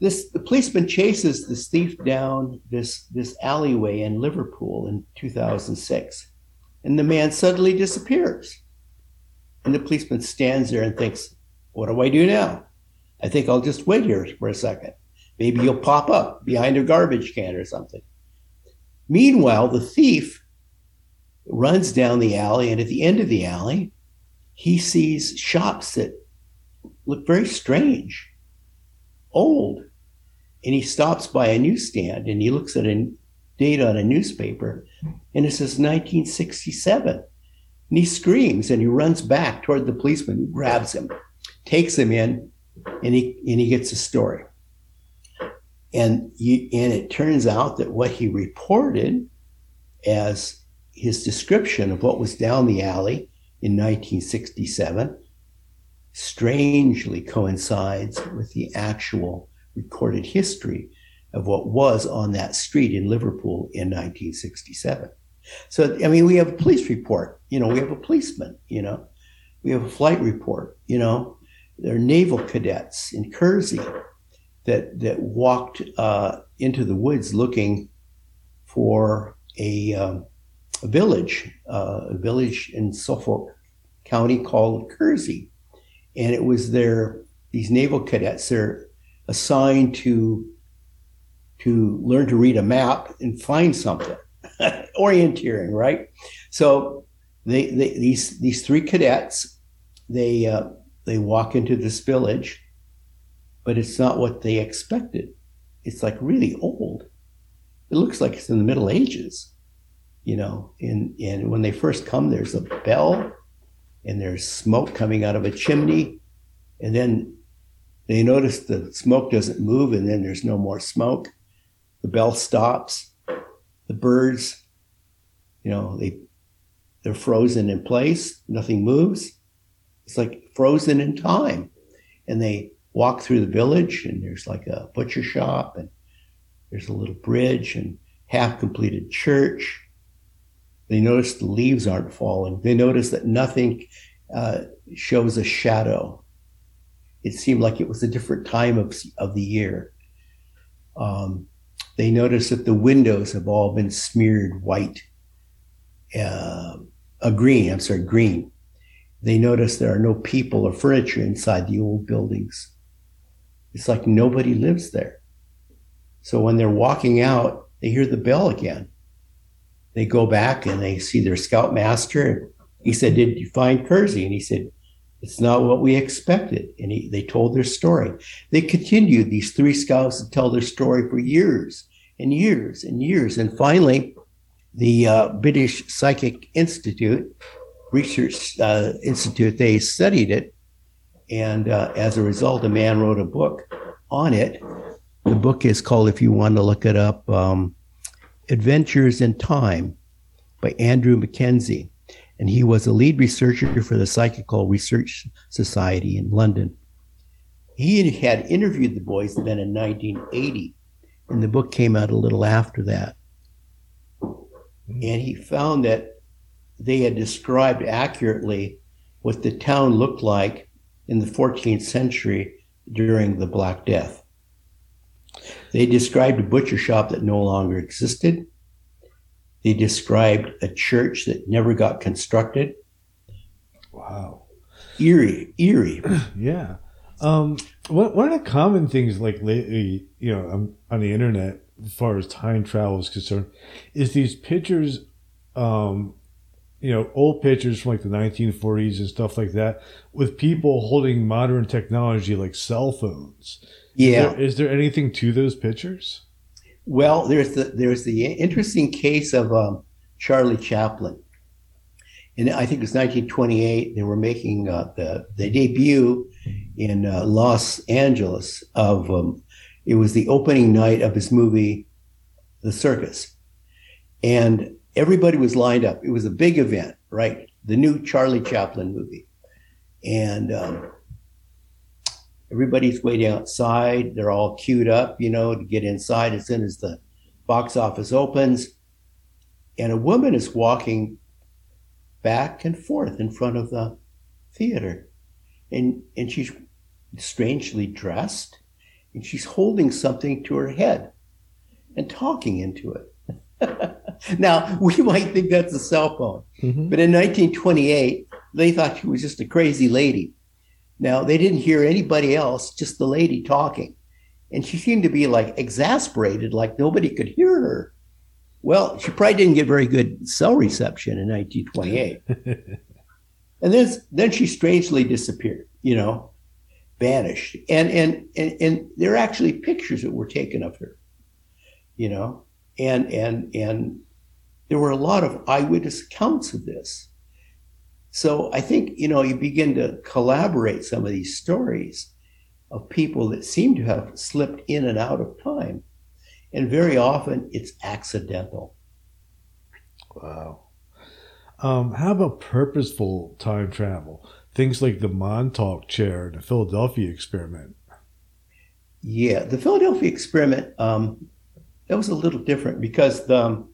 this the policeman chases this thief down this this alleyway in Liverpool in 2006, and the man suddenly disappears. And the policeman stands there and thinks, "What do I do now? I think I'll just wait here for a second. Maybe you'll pop up behind a garbage can or something." Meanwhile, the thief runs down the alley, and at the end of the alley, he sees shops that look very strange, old. And he stops by a newsstand and he looks at a date on a newspaper and it says 1967. And he screams and he runs back toward the policeman who grabs him, takes him in, and he, and he gets a story. And, you, and it turns out that what he reported as his description of what was down the alley in 1967 strangely coincides with the actual recorded history of what was on that street in Liverpool in 1967. So, I mean, we have a police report, you know, we have a policeman, you know, we have a flight report, you know, there are naval cadets in Kersey that, that walked uh, into the woods looking for a, um, a village, uh, a village in Suffolk County called Kersey. And it was their, these naval cadets, they're assigned to, to learn to read a map and find something. (laughs) Orienteering, right? So they, they, these, these three cadets, they, uh, they walk into this village, but it's not what they expected. It's like really old. It looks like it's in the Middle Ages you know, and, and when they first come, there's a bell and there's smoke coming out of a chimney. And then they notice the smoke doesn't move and then there's no more smoke. The bell stops. The birds, you know, they they're frozen in place. Nothing moves. It's like frozen in time. And they walk through the village and there's like a butcher shop and there's a little bridge and half completed church they notice the leaves aren't falling. They notice that nothing uh, shows a shadow. It seemed like it was a different time of, of the year. Um, they notice that the windows have all been smeared white, uh, a green, I'm sorry, green. They notice there are no people or furniture inside the old buildings. It's like nobody lives there. So when they're walking out they hear the bell again. They go back and they see their scoutmaster. He said, Did you find Kersey? And he said, It's not what we expected. And he, they told their story. They continued, these three scouts, to tell their story for years and years and years. And finally, the uh, British Psychic Institute, Research uh, Institute, they studied it. And uh, as a result, a man wrote a book on it. The book is called, if you want to look it up, um, Adventures in Time by Andrew Mackenzie. And he was a lead researcher for the Psychical Research Society in London. He had interviewed the boys then in 1980, and the book came out a little after that. And he found that they had described accurately what the town looked like in the 14th century during the Black Death. They described a butcher shop that no longer existed. They described a church that never got constructed. Wow. Eerie, eerie. (clears throat) yeah. Um, one, one of the common things, like lately, you know, um, on the internet, as far as time travel is concerned, is these pictures, um, you know, old pictures from like the 1940s and stuff like that, with people holding modern technology like cell phones. Yeah. Is there, is there anything to those pictures? Well, there's the there's the interesting case of um, Charlie Chaplin, and I think it was 1928. They were making uh, the the debut in uh, Los Angeles of um, it was the opening night of his movie, The Circus, and everybody was lined up. It was a big event, right? The new Charlie Chaplin movie, and um, everybody's waiting outside. They're all queued up, you know, to get inside as soon as the box office opens. And a woman is walking back and forth in front of the theater. And, and she's strangely dressed and she's holding something to her head and talking into it. (laughs) now, (laughs) we might think that's a cell phone, Mm-hmm. but in 1928, they thought she was just a crazy lady. Now, they didn't hear anybody else, just the lady talking. And she seemed to be like exasperated, like nobody could hear her. Well, she probably didn't get very good cell reception in 1928. (laughs) and then, then she strangely disappeared, you know, vanished. And, and, and, and there are actually pictures that were taken of her, you know, and, and, and there were a lot of eyewitness accounts of this. So I think, you know, you begin to collaborate some of these stories of people that seem to have slipped in and out of time. And very often it's accidental. Wow. Um, how about purposeful time travel? Things like the Montauk chair and the Philadelphia experiment. Yeah, the Philadelphia experiment, um, that was a little different because the, um,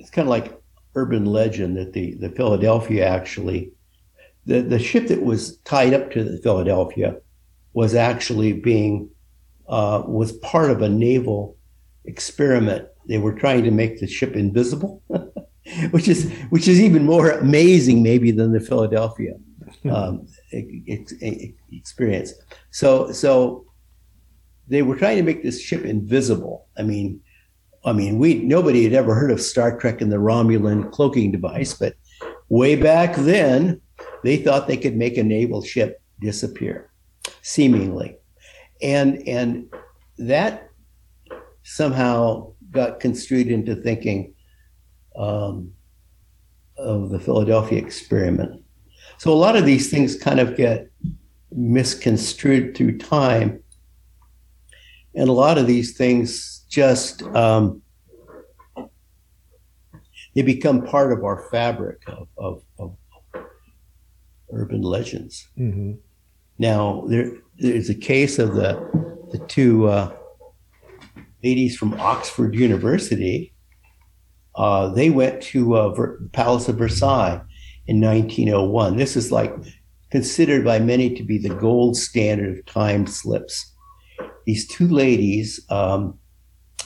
it's kind of like urban legend that the, the Philadelphia actually, the, the ship that was tied up to the Philadelphia was actually being, uh, was part of a naval experiment. They were trying to make the ship invisible, (laughs) which is, which is even more amazing maybe than the Philadelphia um, ex- ex- experience. So, so they were trying to make this ship invisible. I mean, I mean, we nobody had ever heard of Star Trek and the Romulan cloaking device, but way back then, they thought they could make a naval ship disappear, seemingly, and and that somehow got construed into thinking um, of the Philadelphia experiment. So a lot of these things kind of get misconstrued through time, and a lot of these things just um, they become part of our fabric of, of, of urban legends. Mm-hmm. Now there there's a case of the the two uh, ladies from Oxford University. Uh, they went to uh, Ver- Palace of Versailles in 1901. This is like considered by many to be the gold standard of time slips. These two ladies, um,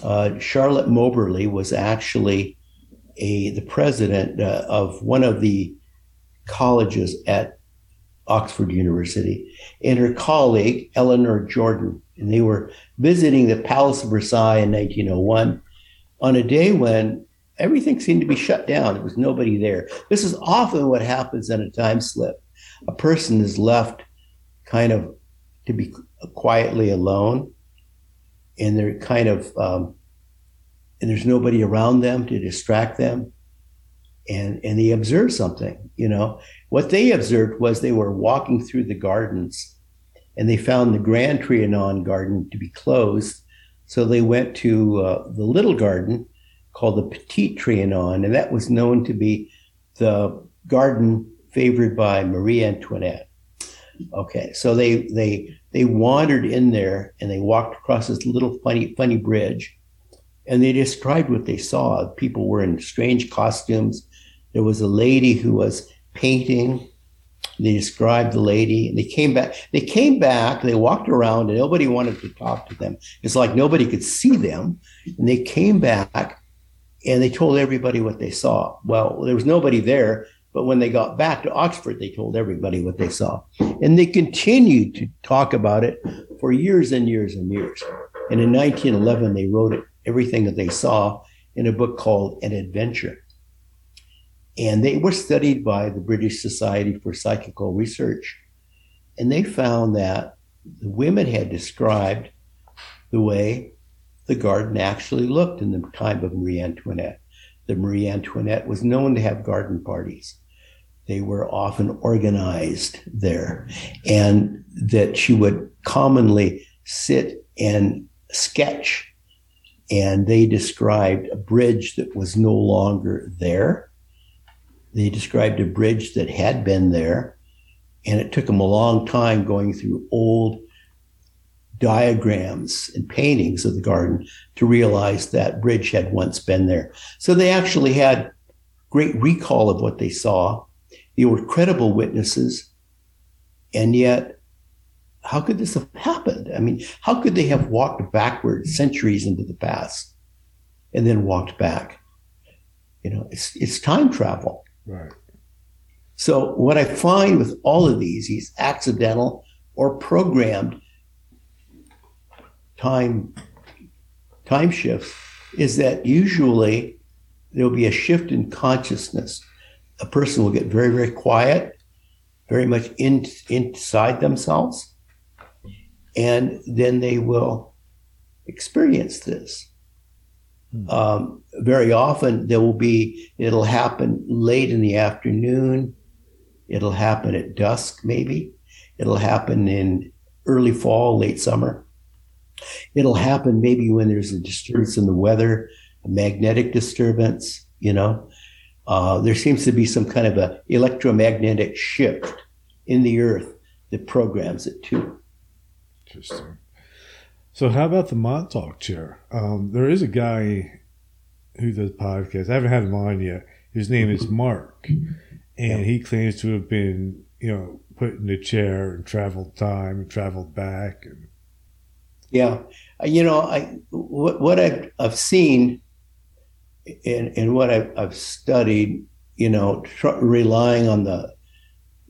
uh, Charlotte Moberly was actually a the president uh, of one of the colleges at Oxford University, and her colleague Eleanor Jordan, and they were visiting the Palace of Versailles in 1901. on a day when everything seemed to be shut down. There was nobody there. This is often what happens in a time slip. A person is left kind of to be quietly alone, and they're kind of, um, and there's nobody around them to distract them. And, and they observe something, you know. What they observed was they were walking through the gardens and they found the Grand Trianon garden to be closed. So they went to uh, the little garden called the Petit Trianon, and that was known to be the garden favored by Marie Antoinette. Okay, so they they they wandered in there and they walked across this little funny funny bridge, and they described what they saw. People were in strange costumes. There was a lady who was painting. They described the lady, and they came back. They came back. They walked around, and nobody wanted to talk to them. It's like nobody could see them, and they came back and they told everybody what they saw. Well, there was nobody there, but when they got back to Oxford, they told everybody what they saw. And they continued to talk about it for years and years and years. And in 1911, they wrote it, everything that they saw in a book called An Adventure. And they were studied by the British Society for Psychical Research. And they found that the women had described the way the garden actually looked in the time of Marie Antoinette. The Marie Antoinette was known to have garden parties. They were often organized there, and that she would commonly sit and sketch. And they described a bridge that was no longer there. They described a bridge that had been there, and it took them a long time going through old diagrams and paintings of the garden to realize that bridge had once been there. So they actually had great recall of what they saw. They were credible witnesses. And yet, how could this have happened? I mean, how could they have walked backward centuries into the past and then walked back? You know, it's, it's time travel. Right. So, what I find with all of these, these accidental or programmed time time shifts is that usually there'll be a shift in consciousness. A person will get very, very quiet, very much in, inside themselves, and then they will experience this. Hmm. Um, very often, there will be, it'll happen late in the afternoon, it'll happen at dusk, maybe, it'll happen in early fall, late summer It'll happen maybe when there's a disturbance in the weather, a magnetic disturbance, you know. Uh, there seems to be some kind of a electromagnetic shift in the earth that programs it too. Interesting. So how about the Montauk chair? Um, there is a guy who does podcasts. I haven't had him on yet. His name is Mark, and he claims to have been, you know, put in a chair and traveled time and traveled back and yeah, uh, you know, I what, what I've, I've seen and, and what I've, I've studied, you know, tr- relying on the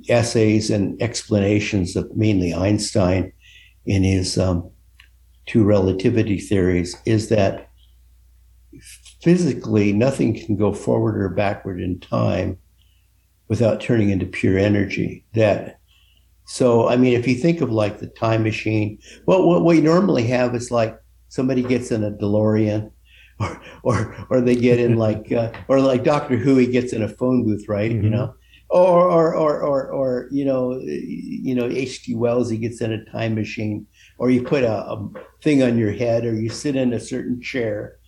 essays and explanations of mainly Einstein in his um, two relativity theories, is that physically nothing can go forward or backward in time without turning into pure energy. That so, I mean, if you think of like the time machine, well, what we normally have is like somebody gets in a DeLorean, or or or they get in (laughs) like uh, or like Doctor Who, he gets in a phone booth, right? Mm-hmm. You know, or or or or or you know, you know, H.G. Wells, he gets in a time machine, or you put a, a thing on your head, or you sit in a certain chair,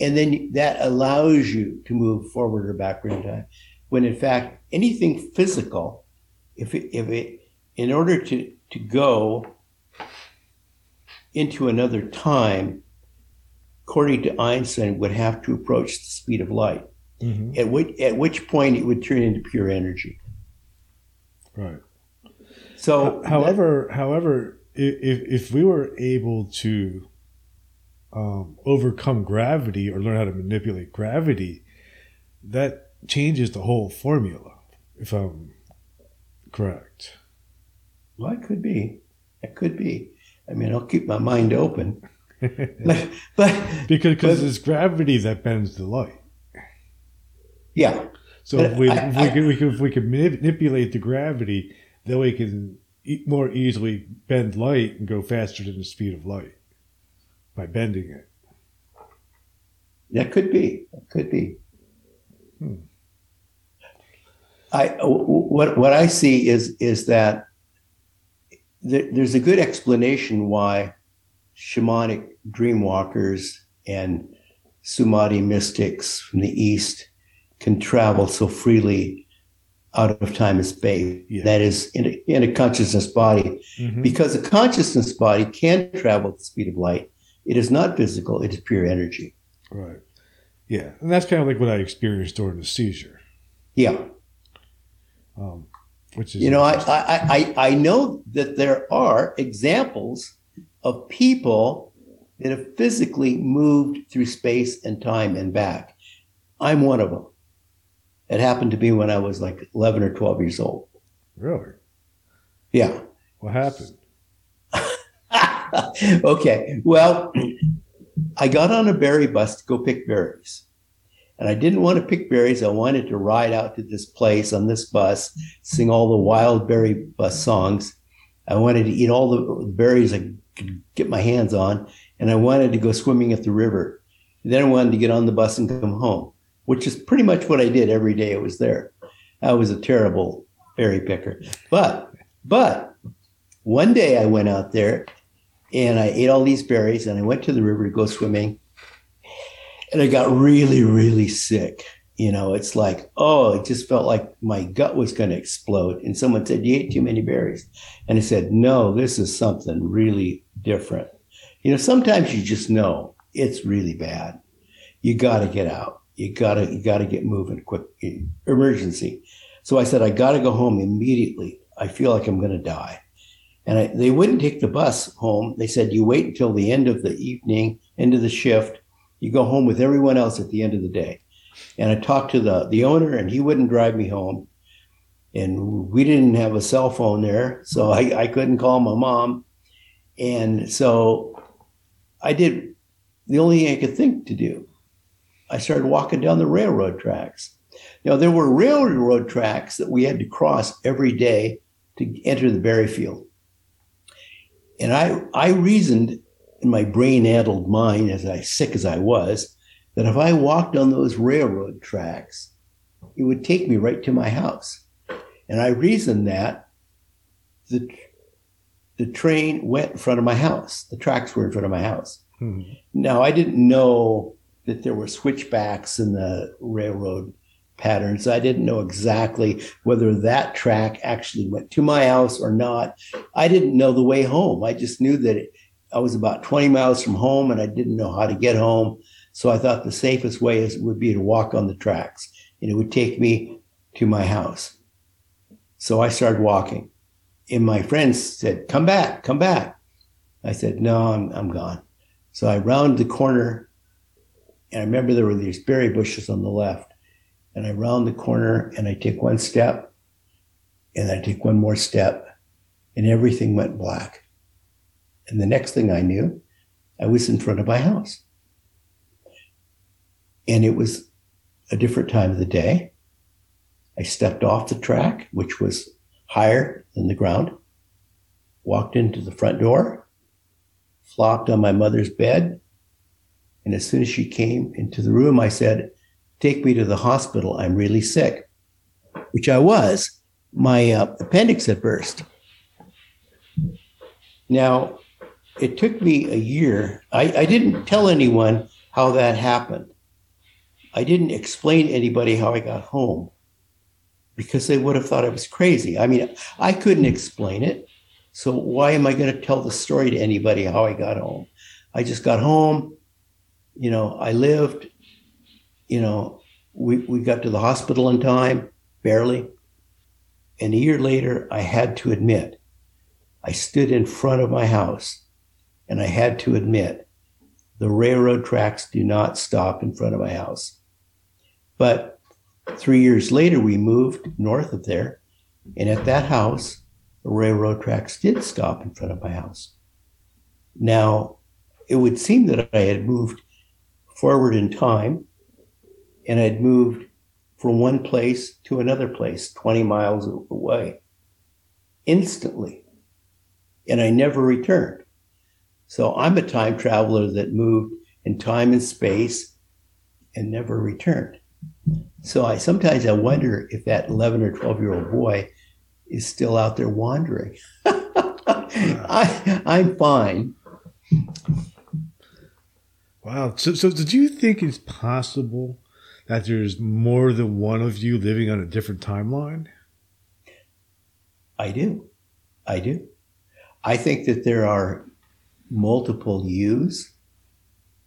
and then that allows you to move forward or backward in time. When in fact, anything physical, if it, if it in order to, to go into another time, according to Einstein, would have to approach the speed of light. Mm-hmm. At which at which point it would turn into pure energy. Right. So, however, that, however, if if we were able to um, overcome gravity or learn how to manipulate gravity, that changes the whole formula. If I'm correct. Well, it could be. It could be. I mean, I'll keep my mind open. (laughs) but, but because cause but- it's gravity that bends the light. yeah, So if we, I- if we, I- could, we could if we could manipulate the gravity, then we can more easily bend light and go faster than the speed of light by bending it. that could be. That could be. Hmm. I what what I see is is that there, there's a good explanation why shamanic dreamwalkers and Sumati mystics from the east can travel so freely out of time and space. Yeah. That is in a, in a consciousness body, Mhm. because a consciousness body can travel at the speed of light. It is not physical; it is pure energy. Right. Yeah, and that's kind of like what I experienced during the seizure, Yeah. um, which is You know, I. I, I, I know that there are examples of people that have physically moved through space and time and back. I'm one of them. It happened to me when I was like 11 or 12 years old. really. Yeah. What happened? (laughs) okay. Well, I got on a berry bus to go pick berries. And I didn't want to pick berries. I wanted to ride out to this place on this bus, sing all the wild berry bus songs. I wanted to eat all the berries I could get my hands on. And I wanted to go swimming at the river. Then I wanted to get on the bus and come home, which is pretty much what I did every day I was there. I was a terrible berry picker. But, but one day I went out there and I ate all these berries and I went to the river to go swimming. And I got really, really sick. You know, it's like, oh, it just felt like my gut was going to explode. And someone said, You ate too many berries. And I said, No, this is something really different. You know, sometimes you just know it's really bad. You got to get out. You got to, you got to get moving quick. Eh, emergency. So I said, I got to go home immediately. I feel like I'm going to die. And I, they wouldn't take the bus home. They said, you wait until the end of the evening, end of the shift. You go home with everyone else at the end of the day. And I talked to the, the owner, and he wouldn't drive me home. And we didn't have a cell phone there, so I, I couldn't call my mom. And so I did the only thing I could think to do. I started walking down the railroad tracks. Now, there were railroad tracks that we had to cross every day to enter the berry field. And I, I reasoned in my brain-addled mind, as I sick as I was, that if I walked on those railroad tracks, it would take me right to my house. And I reasoned that the, the train went in front of my house. The tracks were in front of my house. Hmm. Now, I didn't know that there were switchbacks in the railroad patterns. I didn't know exactly whether that track actually went to my house or not. I didn't know the way home. I just knew that it, I was about 20 miles from home and I didn't know how to get home. So I thought the safest way is, would be to walk on the tracks and it would take me to my house. So I started walking. And my friends said, Come back, come back. I said, No, I'm, I'm gone. So I rounded the corner and I remember there were these berry bushes on the left. And I round the corner and I take one step and I take one more step and everything went black. And the next thing I knew, I was in front of my house. And it was a different time of the day. I stepped off the track, which was higher than the ground, walked into the front door, flopped on my mother's bed. And as soon as she came into the room, I said, Take me to the hospital. I'm really sick, which I was. My uh, appendix had burst. Now, it took me a year. I, I didn't tell anyone how that happened. I didn't explain to anybody how I got home because they would have thought I was crazy. I mean, I couldn't explain it. So why am I going to tell the story to anybody how I got home? I just got home. You know, I lived. You know, we, we got to the hospital in time, barely. And a year later, I had to admit, I stood in front of my house and I had to admit the railroad tracks do not stop in front of my house. But three years later, we moved north of there. And at that house, the railroad tracks did stop in front of my house. Now, it would seem that I had moved forward in time and I'd moved from one place to another place 20 miles away instantly. And I never returned. So I'm a time traveler that moved in time and space and never returned. So I sometimes I wonder if that 11 or 12 year old boy is still out there wandering. (laughs) I, I'm fine. Wow. So, so did you think it's possible that there's more than one of you living on a different timeline? I do. I do. I think that there are multiple yous.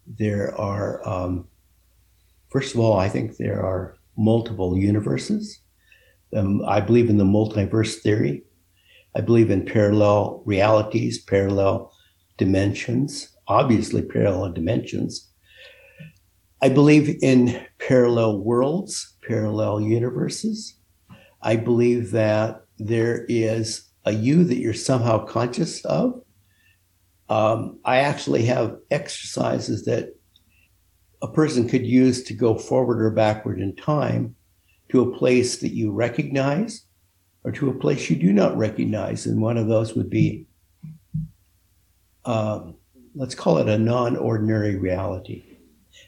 There are, um, first of all, I think there are multiple universes. Um, I believe in the multiverse theory. I believe in parallel realities, parallel dimensions, obviously parallel dimensions. I believe in parallel worlds, parallel universes. I believe that there is a you that you're somehow conscious of. Um, I actually have exercises that a person could use to go forward or backward in time to a place that you recognize or to a place you do not recognize. And one of those would be, um, let's call it a non ordinary reality,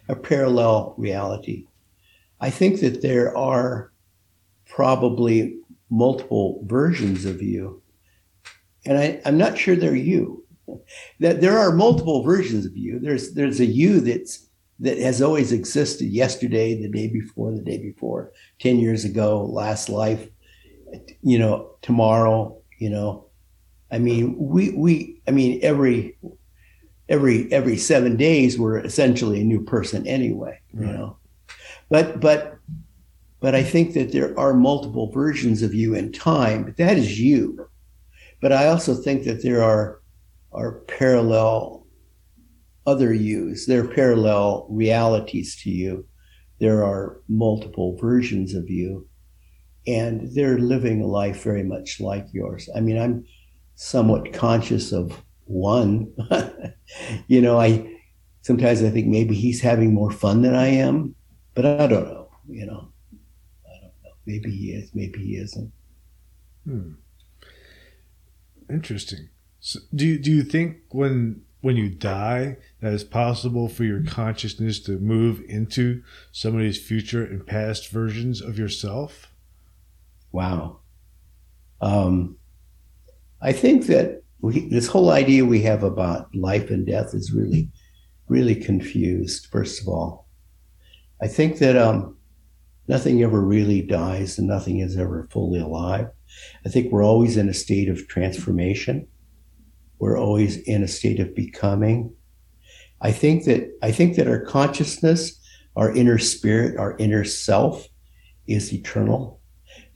a parallel reality. I think that there are probably multiple versions of you. And I, I'm not sure they're you. That there are multiple versions of you. There's there's a you that's that has always existed yesterday, the day before, the day before, 10 years ago, last life, you know, tomorrow, you know. I mean, we we I mean every every every seven days we're essentially a new person anyway, you know. But but but I think that there are multiple versions of you in time, but that is you. But I also think that there are are parallel other yous. They're parallel realities to you. There are multiple versions of you, and they're living a life very much like yours. I mean, I'm somewhat conscious of one. (laughs) you know, I sometimes I think maybe he's having more fun than I am, but I don't know. You know. I don't know. Maybe he is, maybe he isn't. Hmm. Interesting. So do do you think when when you die that it's possible for your consciousness to move into somebody's future and past versions of yourself? Wow. Um, I think that we, this whole idea we have about life and death is really, really confused. First of all, I think that um, nothing ever really dies and nothing is ever fully alive. I think we're always in a state of transformation. We're always in a state of becoming. I think that I think that our consciousness, our inner spirit, our inner self is eternal.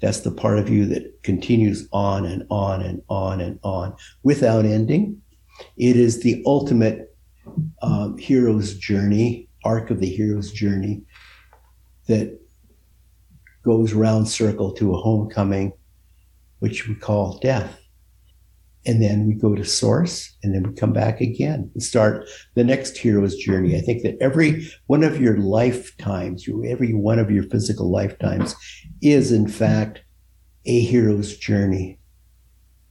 That's the part of you that continues on and on and on and on without ending. It is the ultimate um, hero's journey, arc of the hero's journey that goes round circle to a homecoming, which we call death. And then we go to source and then we come back again and start the next hero's journey. I think that every one of your lifetimes, every one of your physical lifetimes is in fact a hero's journey.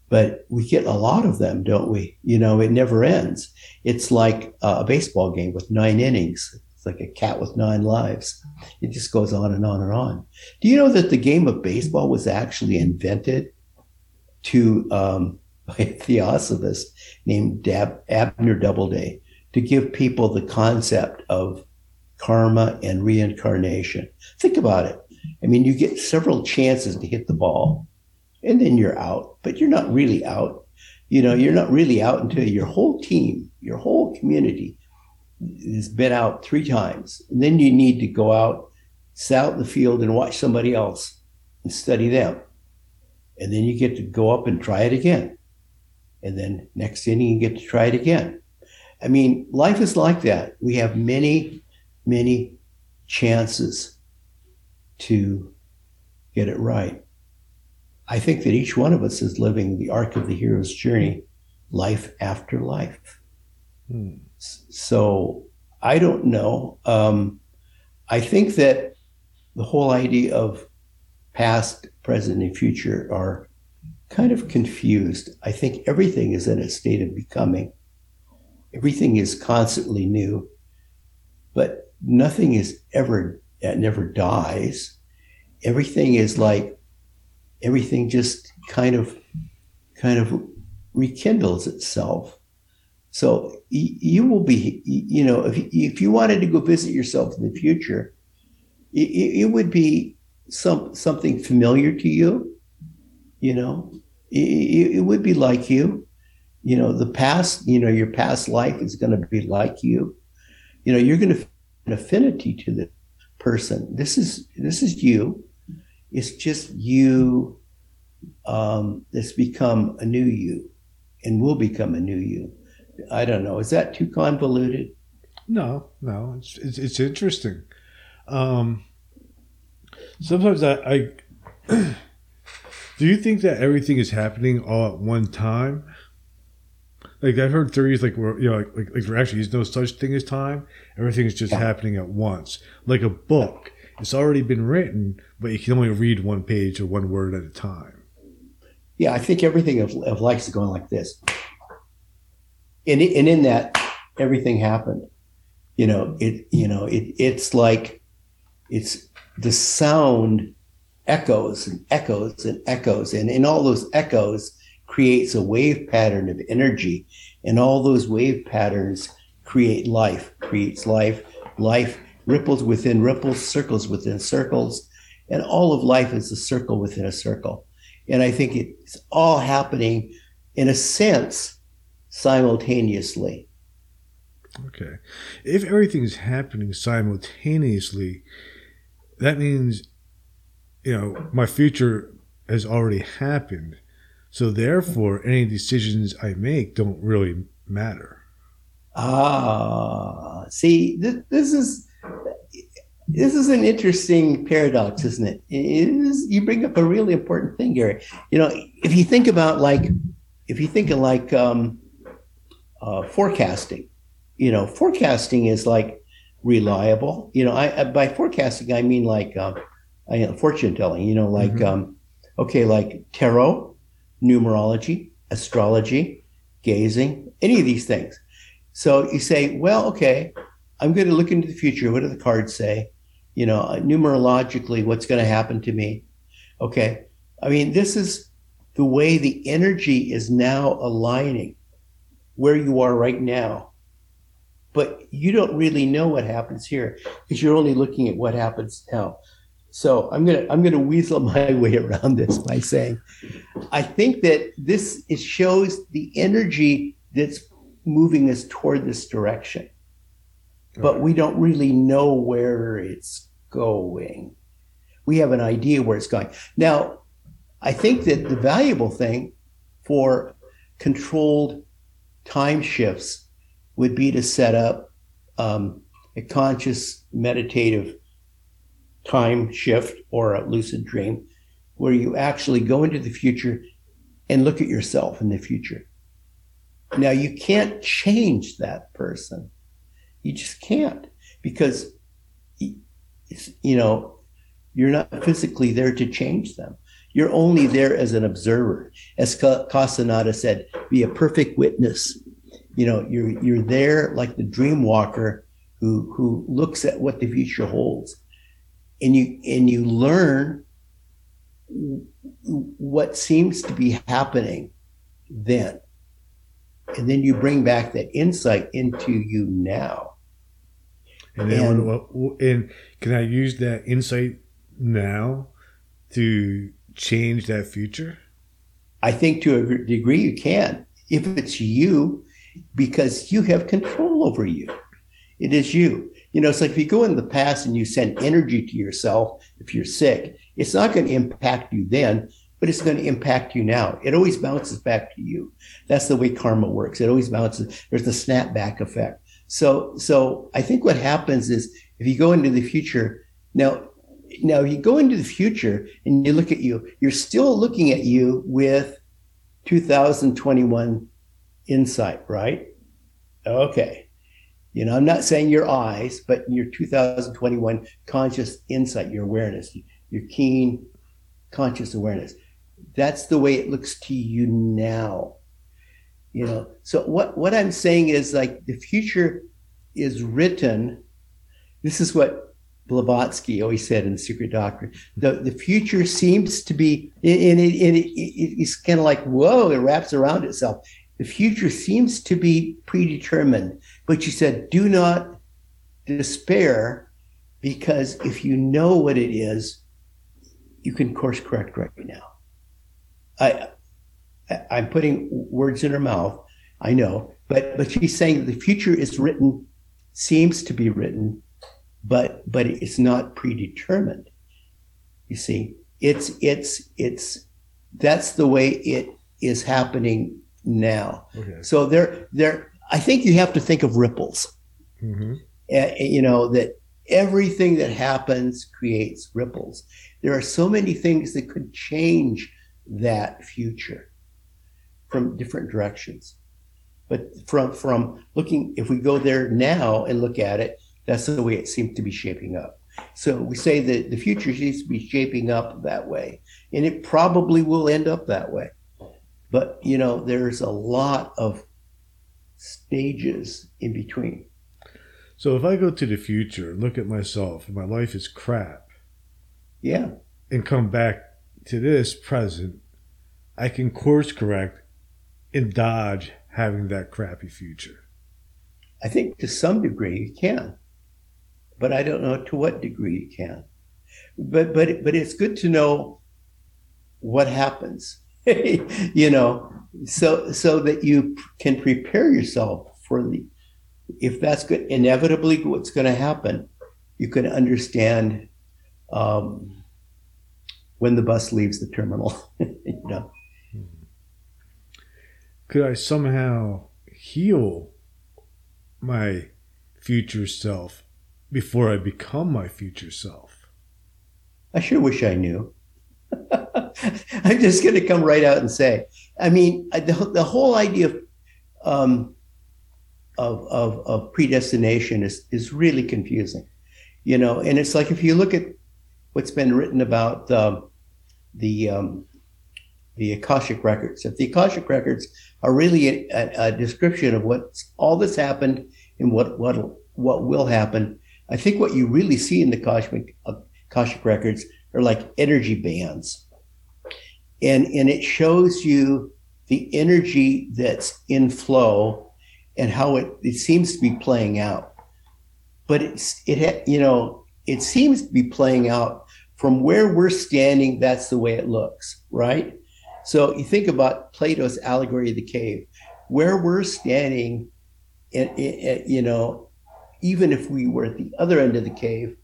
But we get a lot of them, don't we? You know, it never ends. It's like a baseball game with nine innings. It's like a cat with nine lives. It just goes on and on and on. Do you know that the game of baseball was actually invented to um, by a theosophist named Dab- Abner Doubleday to give people the concept of karma and reincarnation. Think about it. I mean, you get several chances to hit the ball, and then you're out, but you're not really out. You know, you're not really out until your whole team, your whole community has been out three times. And then you need to go out, sit out in the field and watch somebody else and study them. And then you get to go up and try it again. And then next inning, you get to try it again. I mean, life is like that. We have many, many chances to get it right. I think that each one of us is living the arc of the hero's journey, life after life. Hmm. So I don't know. Um, I think that the whole idea of past, present, and future are kind of confused. I think everything is in a state of becoming. Everything is constantly new, but nothing is ever, it never dies. Everything is like, everything just kind of, kind of rekindles itself. So you will be, you know, if, if you wanted to go visit yourself in the future, it, it would be some something familiar to you. You know, it, would be like you. You know, the past, you know, your past life is going to be like you. You know, you're going to an affinity to the person. This is this is you. It's just you um, that's become a new you and will become a new you. I don't know. Is that too convoluted? No, no. It's it's, it's interesting. Um, sometimes I, I (clears throat) do you think that everything is happening all at one time? Like I've heard theories like where you know like like, like there actually is no such thing as time. Everything is just yeah. happening at once. Like a book, it's already been written, but you can only read one page or one word at a time. Yeah, I think everything of, of life is going like this. And, and in that, everything happened. You know, it, you know, it, it's like, it's the sound echoes and echoes and echoes. And in all those echoes creates a wave pattern of energy. And all those wave patterns create life, creates life. Life ripples within ripples, circles within circles. And all of life is a circle within a circle. And I think it's all happening in a sense simultaneously. Okay. If everything is happening simultaneously, that means, you know, my future has already happened. So therefore, any decisions I make don't really matter. Ah, see, this, is this is an interesting paradox, isn't it? it is, you bring up a really important thing, Gary. You know, if you think about like, if you think of like um, uh, forecasting, you know, forecasting is like reliable. You know, I, by forecasting I mean like um, I, fortune telling. You know, like mm-hmm. um, okay, like tarot, numerology, astrology, gazing, any of these things. So you say, well, okay, I'm going to look into the future. What do the cards say? You know, numerologically, what's going to happen to me? Okay. I mean, this is the way the energy is now aligning where you are right now. But you don't really know what happens here because you're only looking at what happens now. So I'm gonna I'm gonna weasel (laughs) my way around this by saying, I think that this it shows the energy that's moving us toward this direction but we don't really know where it's going. We have an idea where it's going. Now, I think that the valuable thing for controlled time shifts would be to set up um, a conscious meditative time shift or a lucid dream where you actually go into the future and look at yourself in the future. Now, you can't change that person you just can't because, you know, you're not physically there to change them. You're only there as an observer. As Castaneda said, be a perfect witness. You know, you're, you're there like the dream walker who, who looks at what the future holds and you, and you learn what seems to be happening then. And then you bring back that insight into you now. And then, and, what, and can I use that insight now to change that future? I think to a degree you can. If it's you, because you have control over you. It is you. You know, it's like if you go in the past and you send energy to yourself, if you're sick, it's not going to impact you then, but it's going to impact you now. It always bounces back to you. That's the way karma works. It always bounces. There's the snapback effect. So, so I think what happens is if you go into the future now, now you go into the future and you look at you, you're still looking at you with 2021 insight, right? Okay. You know, I'm not saying your eyes, but your 2021 conscious insight, your awareness, your keen conscious awareness. That's the way it looks to you now. You know, so what, what I'm saying is like the future is written. This is what Blavatsky always said in the Secret Doctrine. The, the future seems to be, and it, it, it, it's kind of like, whoa, it wraps around itself. The future seems to be predetermined. But you said, do not despair because if you know what it is, you can course correct right now. I, I'm putting words in her mouth. I know, but but she's saying the future is written, seems to be written, but but it's not predetermined. You see, it's it's it's that's the way it is happening now. Okay. So there there I think you have to think of ripples. Mm-hmm. Uh, you know that everything that happens creates ripples. There are so many things that could change that future from different directions. But from from looking, if we go there now and look at it, that's the way it seems to be shaping up. So we say that the future seems to be shaping up that way, and it probably will end up that way. But you know, there's a lot of stages in between. So if I go to the future and look at myself and my life is crap, yeah, and come back to this present, I can course correct and dodge having that crappy future. I think to some degree you can but I don't know to what degree you can. But but but it's good to know what happens, (laughs) you know, so so that you can prepare yourself for the if that's good inevitably what's going to happen. You can understand um, when the bus leaves the terminal. (laughs) you know. Could I somehow heal my future self before I become my future self? I sure wish I knew. (laughs) (laughs) I'm just going to come right out and say, I mean, the, the whole idea of, um, of, of, of predestination is, is really confusing, you know, and it's like if you look at what's been written about the, the, um, the Akashic records, if the Akashic records are really a, a description of what all that's happened and what, what, what will happen, I think what you really see in the Akashic, uh, Akashic records are like energy bands. And, and it shows you the energy that's in flow and how it, it seems to be playing out. But it's, it, you know, it seems to be playing out from where we're standing. That's the way it looks, right? So you think about Plato's allegory of the cave, where we're standing, and you know, even if we were at the other end of the cave,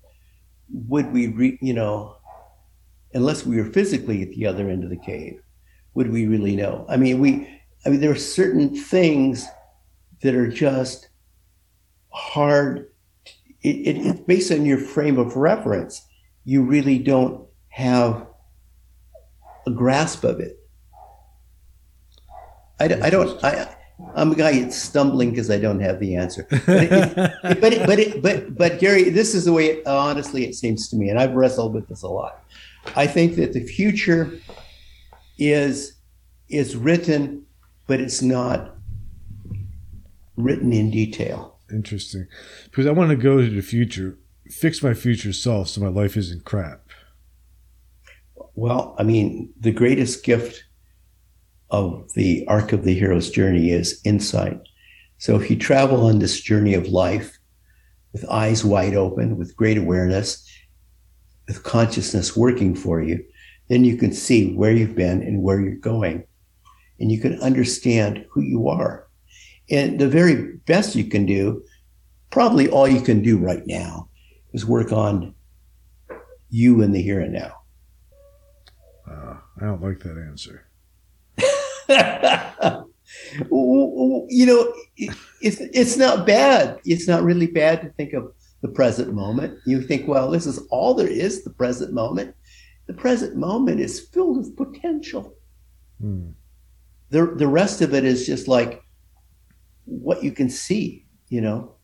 would we, re, you know, unless we were physically at the other end of the cave, would we really know? I mean, we, I mean, there are certain things that are just hard. It, it, it's based on your frame of reference. You really don't have a grasp of it. I, I don't. I, I'm a guy that's stumbling because I don't have the answer. (laughs) But it, but, it, but, it, but but Gary, this is the way. Honestly, it seems to me, and I've wrestled with this a lot. I think that the future is is written, but it's not written in detail. Interesting, because I want to go to the future, fix my future self, so my life isn't crap. Well, I mean, the greatest gift of the arc of the hero's journey is insight. So if you travel on this journey of life with eyes wide open, with great awareness, with consciousness working for you, then you can see where you've been and where you're going. And you can understand who you are. And the very best you can do, probably all you can do right now, is work on you in the here and now. Uh, I don't like that answer. (laughs) you know, it's it's not bad. It's not really bad to think of the present moment. You think, well, this is all there is. The present moment. The present moment is filled with potential. Hmm. The the rest of it is just like what you can see, you know,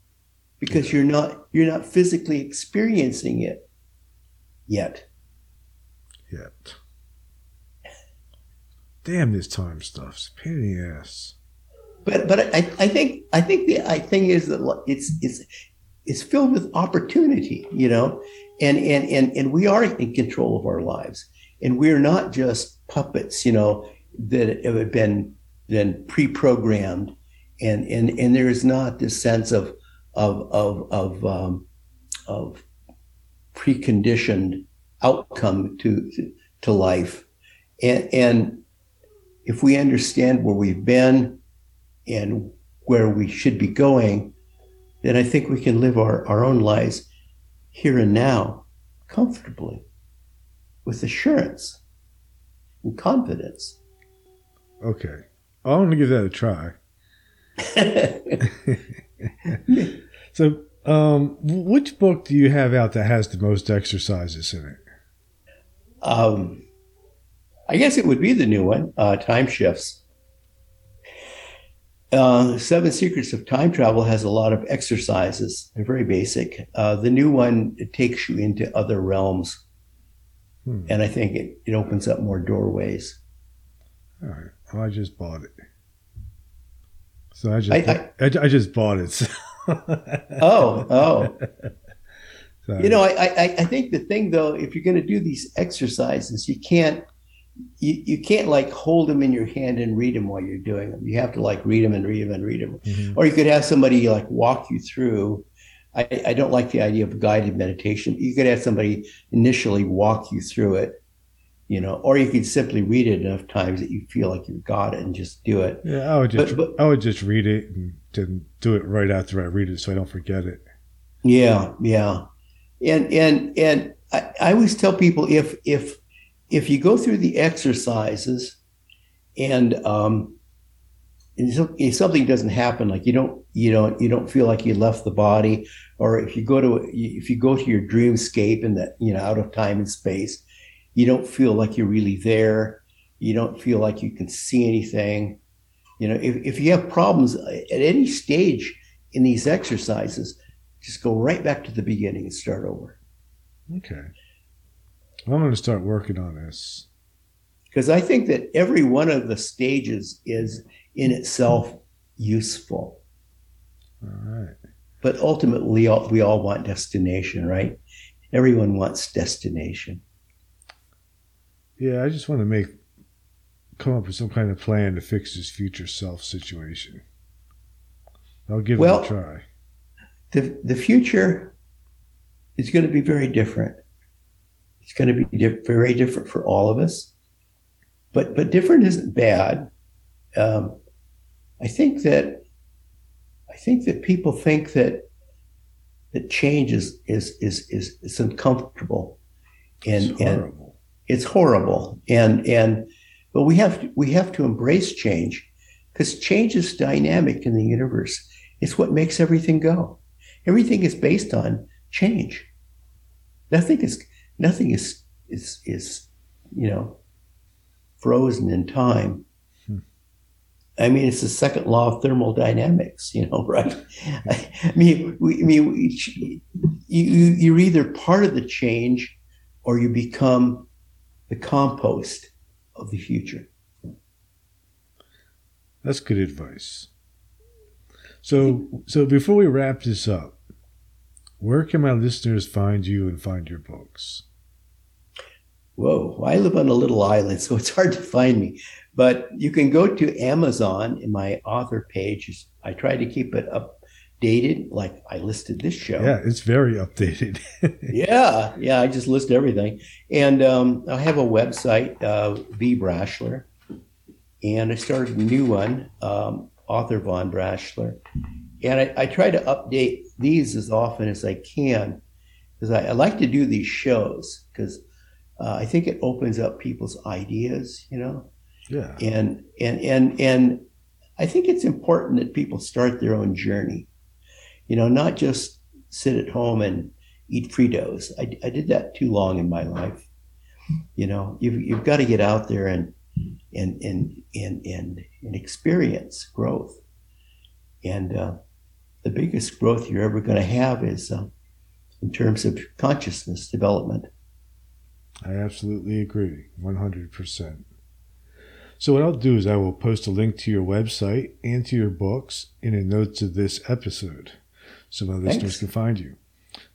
because you're not you're not physically experiencing it yet. Yet. Damn this time stuff's pain in the ass. But but I, I think I think the I thing is that it's it's it's filled with opportunity, you know, and and and and we are in control of our lives, and we're not just puppets, you know, that have been been pre-programmed, and and and there is not this sense of of of of um, of preconditioned outcome to to life, and and if we understand where we've been and where we should be going, then I think we can live our, our own lives here and now comfortably with assurance and confidence. Okay. I want to give that a try. (laughs) so, um, which book do you have out that has the most exercises in it? Um, I guess it would be the new one, uh, Time Shifts. Uh, Seven Secrets of Time Travel has a lot of exercises. They're very basic. Uh, the new one it takes you into other realms, hmm. and I think it, it opens up more doorways. All right. Well, I just bought it. So I just I, I, I just bought it. (laughs) oh, oh. (laughs) So. You know, I, I I think the thing though, if you're going to do these exercises, you can't you, you can't like hold them in your hand and read them while you're doing them. You have to like read them and read them and read them. Mm-hmm. Or you could have somebody like walk you through. I, I don't like the idea of guided meditation. You could have somebody initially walk you through it, you know, or you could simply read it enough times that you feel like you've got it and just do it. Yeah, I would just but, but, I would just read it and do it right after I read it so I don't forget it. Yeah, yeah. And and and I, I always tell people if if if you go through the exercises and um, if something doesn't happen, like you don't, you don't, you don't feel like you left the body, or if you go to, if you go to your dreamscape and that, you know, out of time and space, you don't feel like you're really there. You don't feel like you can see anything. You know, if, if you have problems at any stage in these exercises, just go right back to the beginning and start over. Okay. I'm going to start working on this. Because I think that every one of the stages is in itself useful. All right. But ultimately, we all want destination, right? Everyone wants destination. Yeah, I just want to make come up with some kind of plan to fix this future self situation. I'll give well, it a try. The the future is going to be very different. It's going to be di- very different for all of us. But but different isn't bad. Um, I think that I think that people think that that change is is is is, is uncomfortable, and it's and it's horrible. And and but we have to, we have to embrace change because change is dynamic in the universe. It's what makes everything go. Everything is based on change. Nothing is nothing is is is you know frozen in time. Hmm. I mean, it's the second law of thermodynamics, you know, (laughs) right? I mean, we, I mean, we, you, you're either part of the change or you become the compost of the future. That's good advice. So, so before we wrap this up, where can my listeners find you and find your books? Whoa, I live on a little island, (laughs) so it's hard to find me. But you can go to Amazon in my author page. I try to keep it updated, like I listed this show. Yeah, it's very updated. (laughs) yeah, yeah, I just list everything. And um, I have a website, uh, V. Braschler, and I started a new one, um, Author Von Braschler. And I, I, try to update these as often as I can because I, I, like to do these shows because uh, I think it opens up people's ideas, you know. Yeah. And and and and I think it's important that people start their own journey. You know, not just sit at home and eat Fritos. I, I did that too long in my life. You know, you've you've got to get out there and and and and and, and experience growth and uh, the biggest growth you're ever going to have is uh, in terms of consciousness development. I absolutely agree, 100%. So, what I'll do is I will post a link to your website and to your books in the notes of this episode so my listeners can find you.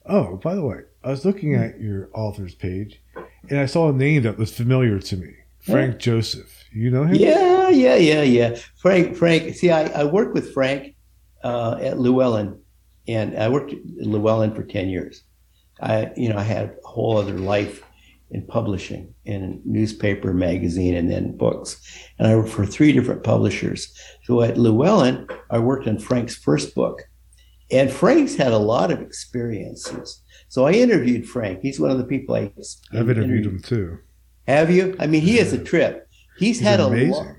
Oh, by the way, I was looking at your author's page and I saw a name that was familiar to me Frank Joseph. You know him? Yeah, yeah, yeah, yeah. Frank, Frank. See, I, I worked with Frank uh, at Llewellyn, and I worked at Llewellyn for ten years. I, you know, I had a whole other life in publishing, in newspaper, magazine, and then books. And I worked for three different publishers. So at Llewellyn, I worked on Frank's first book, and Frank's had a lot of experiences. So I interviewed Frank. He's one of the people I I've interviewed him too. Have you? I mean, he has a trip. He's, He's had amazing. a lot.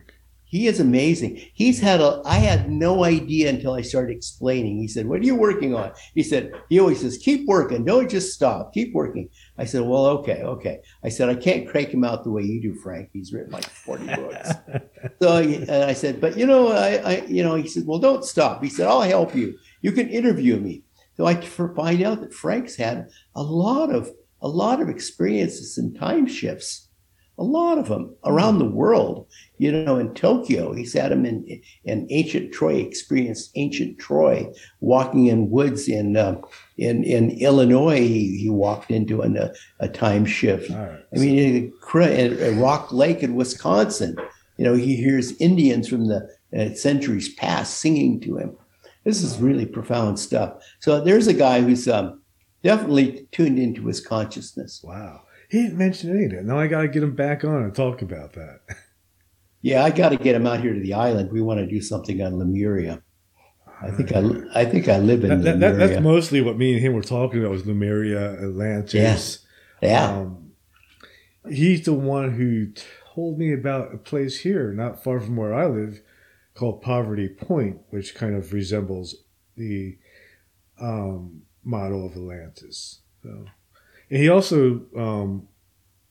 He is amazing. He's had a. I had no idea until I started explaining. He said, "What are you working on?" He said, "He always says, keep working. Don't just stop. Keep working." I said, "Well, okay, okay." I said, "I can't crank him out the way you do, Frank. He's written like forty books." (laughs) so and I said, "But you know, I, I, you know," he said, "Well, don't stop." He said, "I'll help you. You can interview me." So I find out that Frank's had a lot of a lot of experiences in time shifts a lot of them around the world. You know, in Tokyo, he's had them in in ancient Troy. Experienced ancient Troy, walking in woods in uh, in in Illinois. He, he walked into an, a, a time shift. Right. I mean, in Rock Lake in Wisconsin, you know, he hears Indians from the uh, centuries past singing to him. This is really profound stuff. So there's a guy who's um, definitely tuned into his consciousness. wow. He didn't mention any of that. Now I got to get him back on and talk about that. (laughs) Yeah, I got to get him out here to the island. We want to do something on Lemuria. I think I, I think I live in That, that, that, that's mostly what me and him were talking about was Lemuria, Atlantis. yeah, Um, he's the one who told me about a place here, not far from where I live, called Poverty Point, which kind of resembles the um, model of Atlantis. So, and he also um,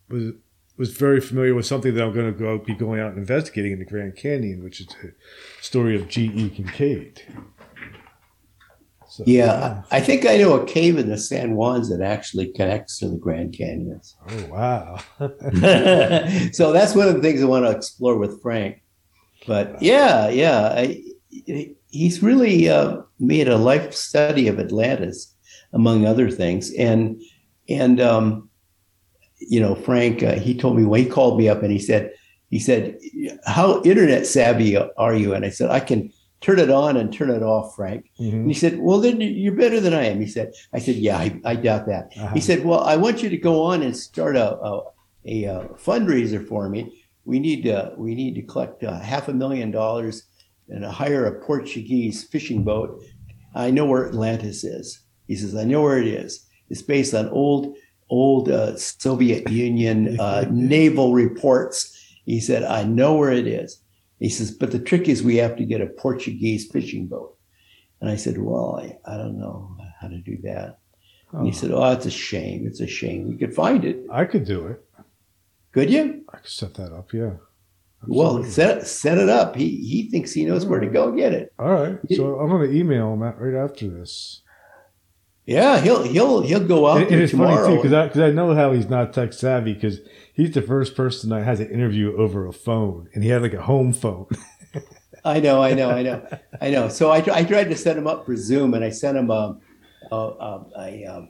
was was very familiar with something that I'm going to go be going out and investigating in the Grand Canyon, which is the story of G. E. Kincaid. So, yeah. I think I know a cave in the San Juans that actually connects to the Grand Canyons. Oh wow. (laughs) so that's one of the things I want to explore with Frank. But yeah, yeah, I, he's really uh, made a life study of Atlantis, among other things, and and um, you know, Frank, uh, he told me when he called me up and he said, he said, how internet savvy are you? And I said, I can turn it on and turn it off, Frank. Mhm. And he said, well, then you're better than I am. He said, I said, yeah, I, I doubt that. Uh-huh. He said, well, I want you to go on and start a, a, a, uh fundraiser for me. We need to, we need to collect uh, half a million dollars and hire a Portuguese fishing boat. I know where Atlantis is. He says, I know where it is. It's based on old, old uh, Soviet Union (laughs) uh, naval reports. He said, I know where it is. He says, but the trick is we have to get a Portuguese fishing boat. And I said, well, I, I don't know how to do that. And he Oh, said, oh, it's a shame. It's a shame. We could find it. I could do it. Could you? I could set that up. Yeah. Well, set, set it up. He, he thinks he knows where to go get it. All right. So I'm going to email him right after this. Yeah, he'll he'll he'll go out And, and it's funny tomorrow. too because I, 'cause I know how he's not tech savvy because he's the first person I has an interview over a phone, and he had like a home phone. I know, I know, I know, I know. So I, I tried to set him up for Zoom, and I sent him a a, a, a, um,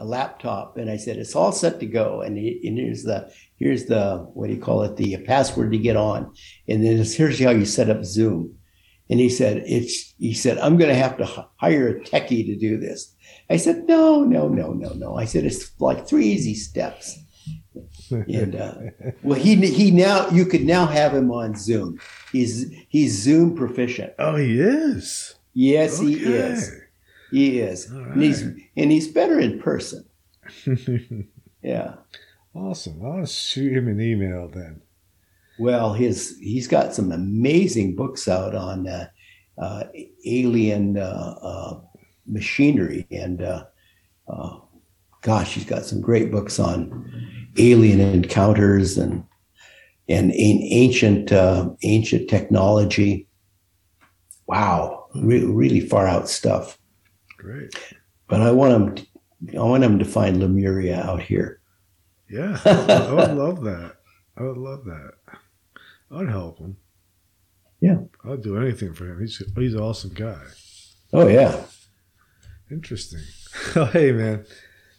a laptop, and I said it's all set to go. And, he, and here's the here's the what do you call it? The password to get on, and then here's how you set up Zoom. And he said it's he said I'm going to have to hire a techie to do this. I said no, no, no, no, no. I said it's like three easy steps. And uh, well, he he now you could now have him on Zoom. He's he's Zoom proficient. oh, he is. Yes, he is. He is, All and he's and he's better in person. (laughs) Yeah. awesome. I'll shoot him an email then. Well, his he's got some amazing books out on uh, uh, alien uh, uh machinery, and uh, uh, gosh, he's got some great books on alien encounters and and ancient ancient technology. Wow, re- really far out stuff. Great, but I want him. To, I want him to find Lemuria out here. Yeah, I would love that. I would love that. I'd help him. Yeah. I'd do anything for him. He's he's an awesome guy. Oh yeah. Interesting. (laughs) oh, hey man.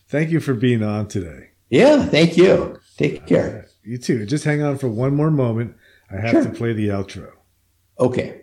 Thank you for being on today. Yeah, thank you. Take care. You too. Just hang on for one more moment. I have sure. to play the outro. Okay.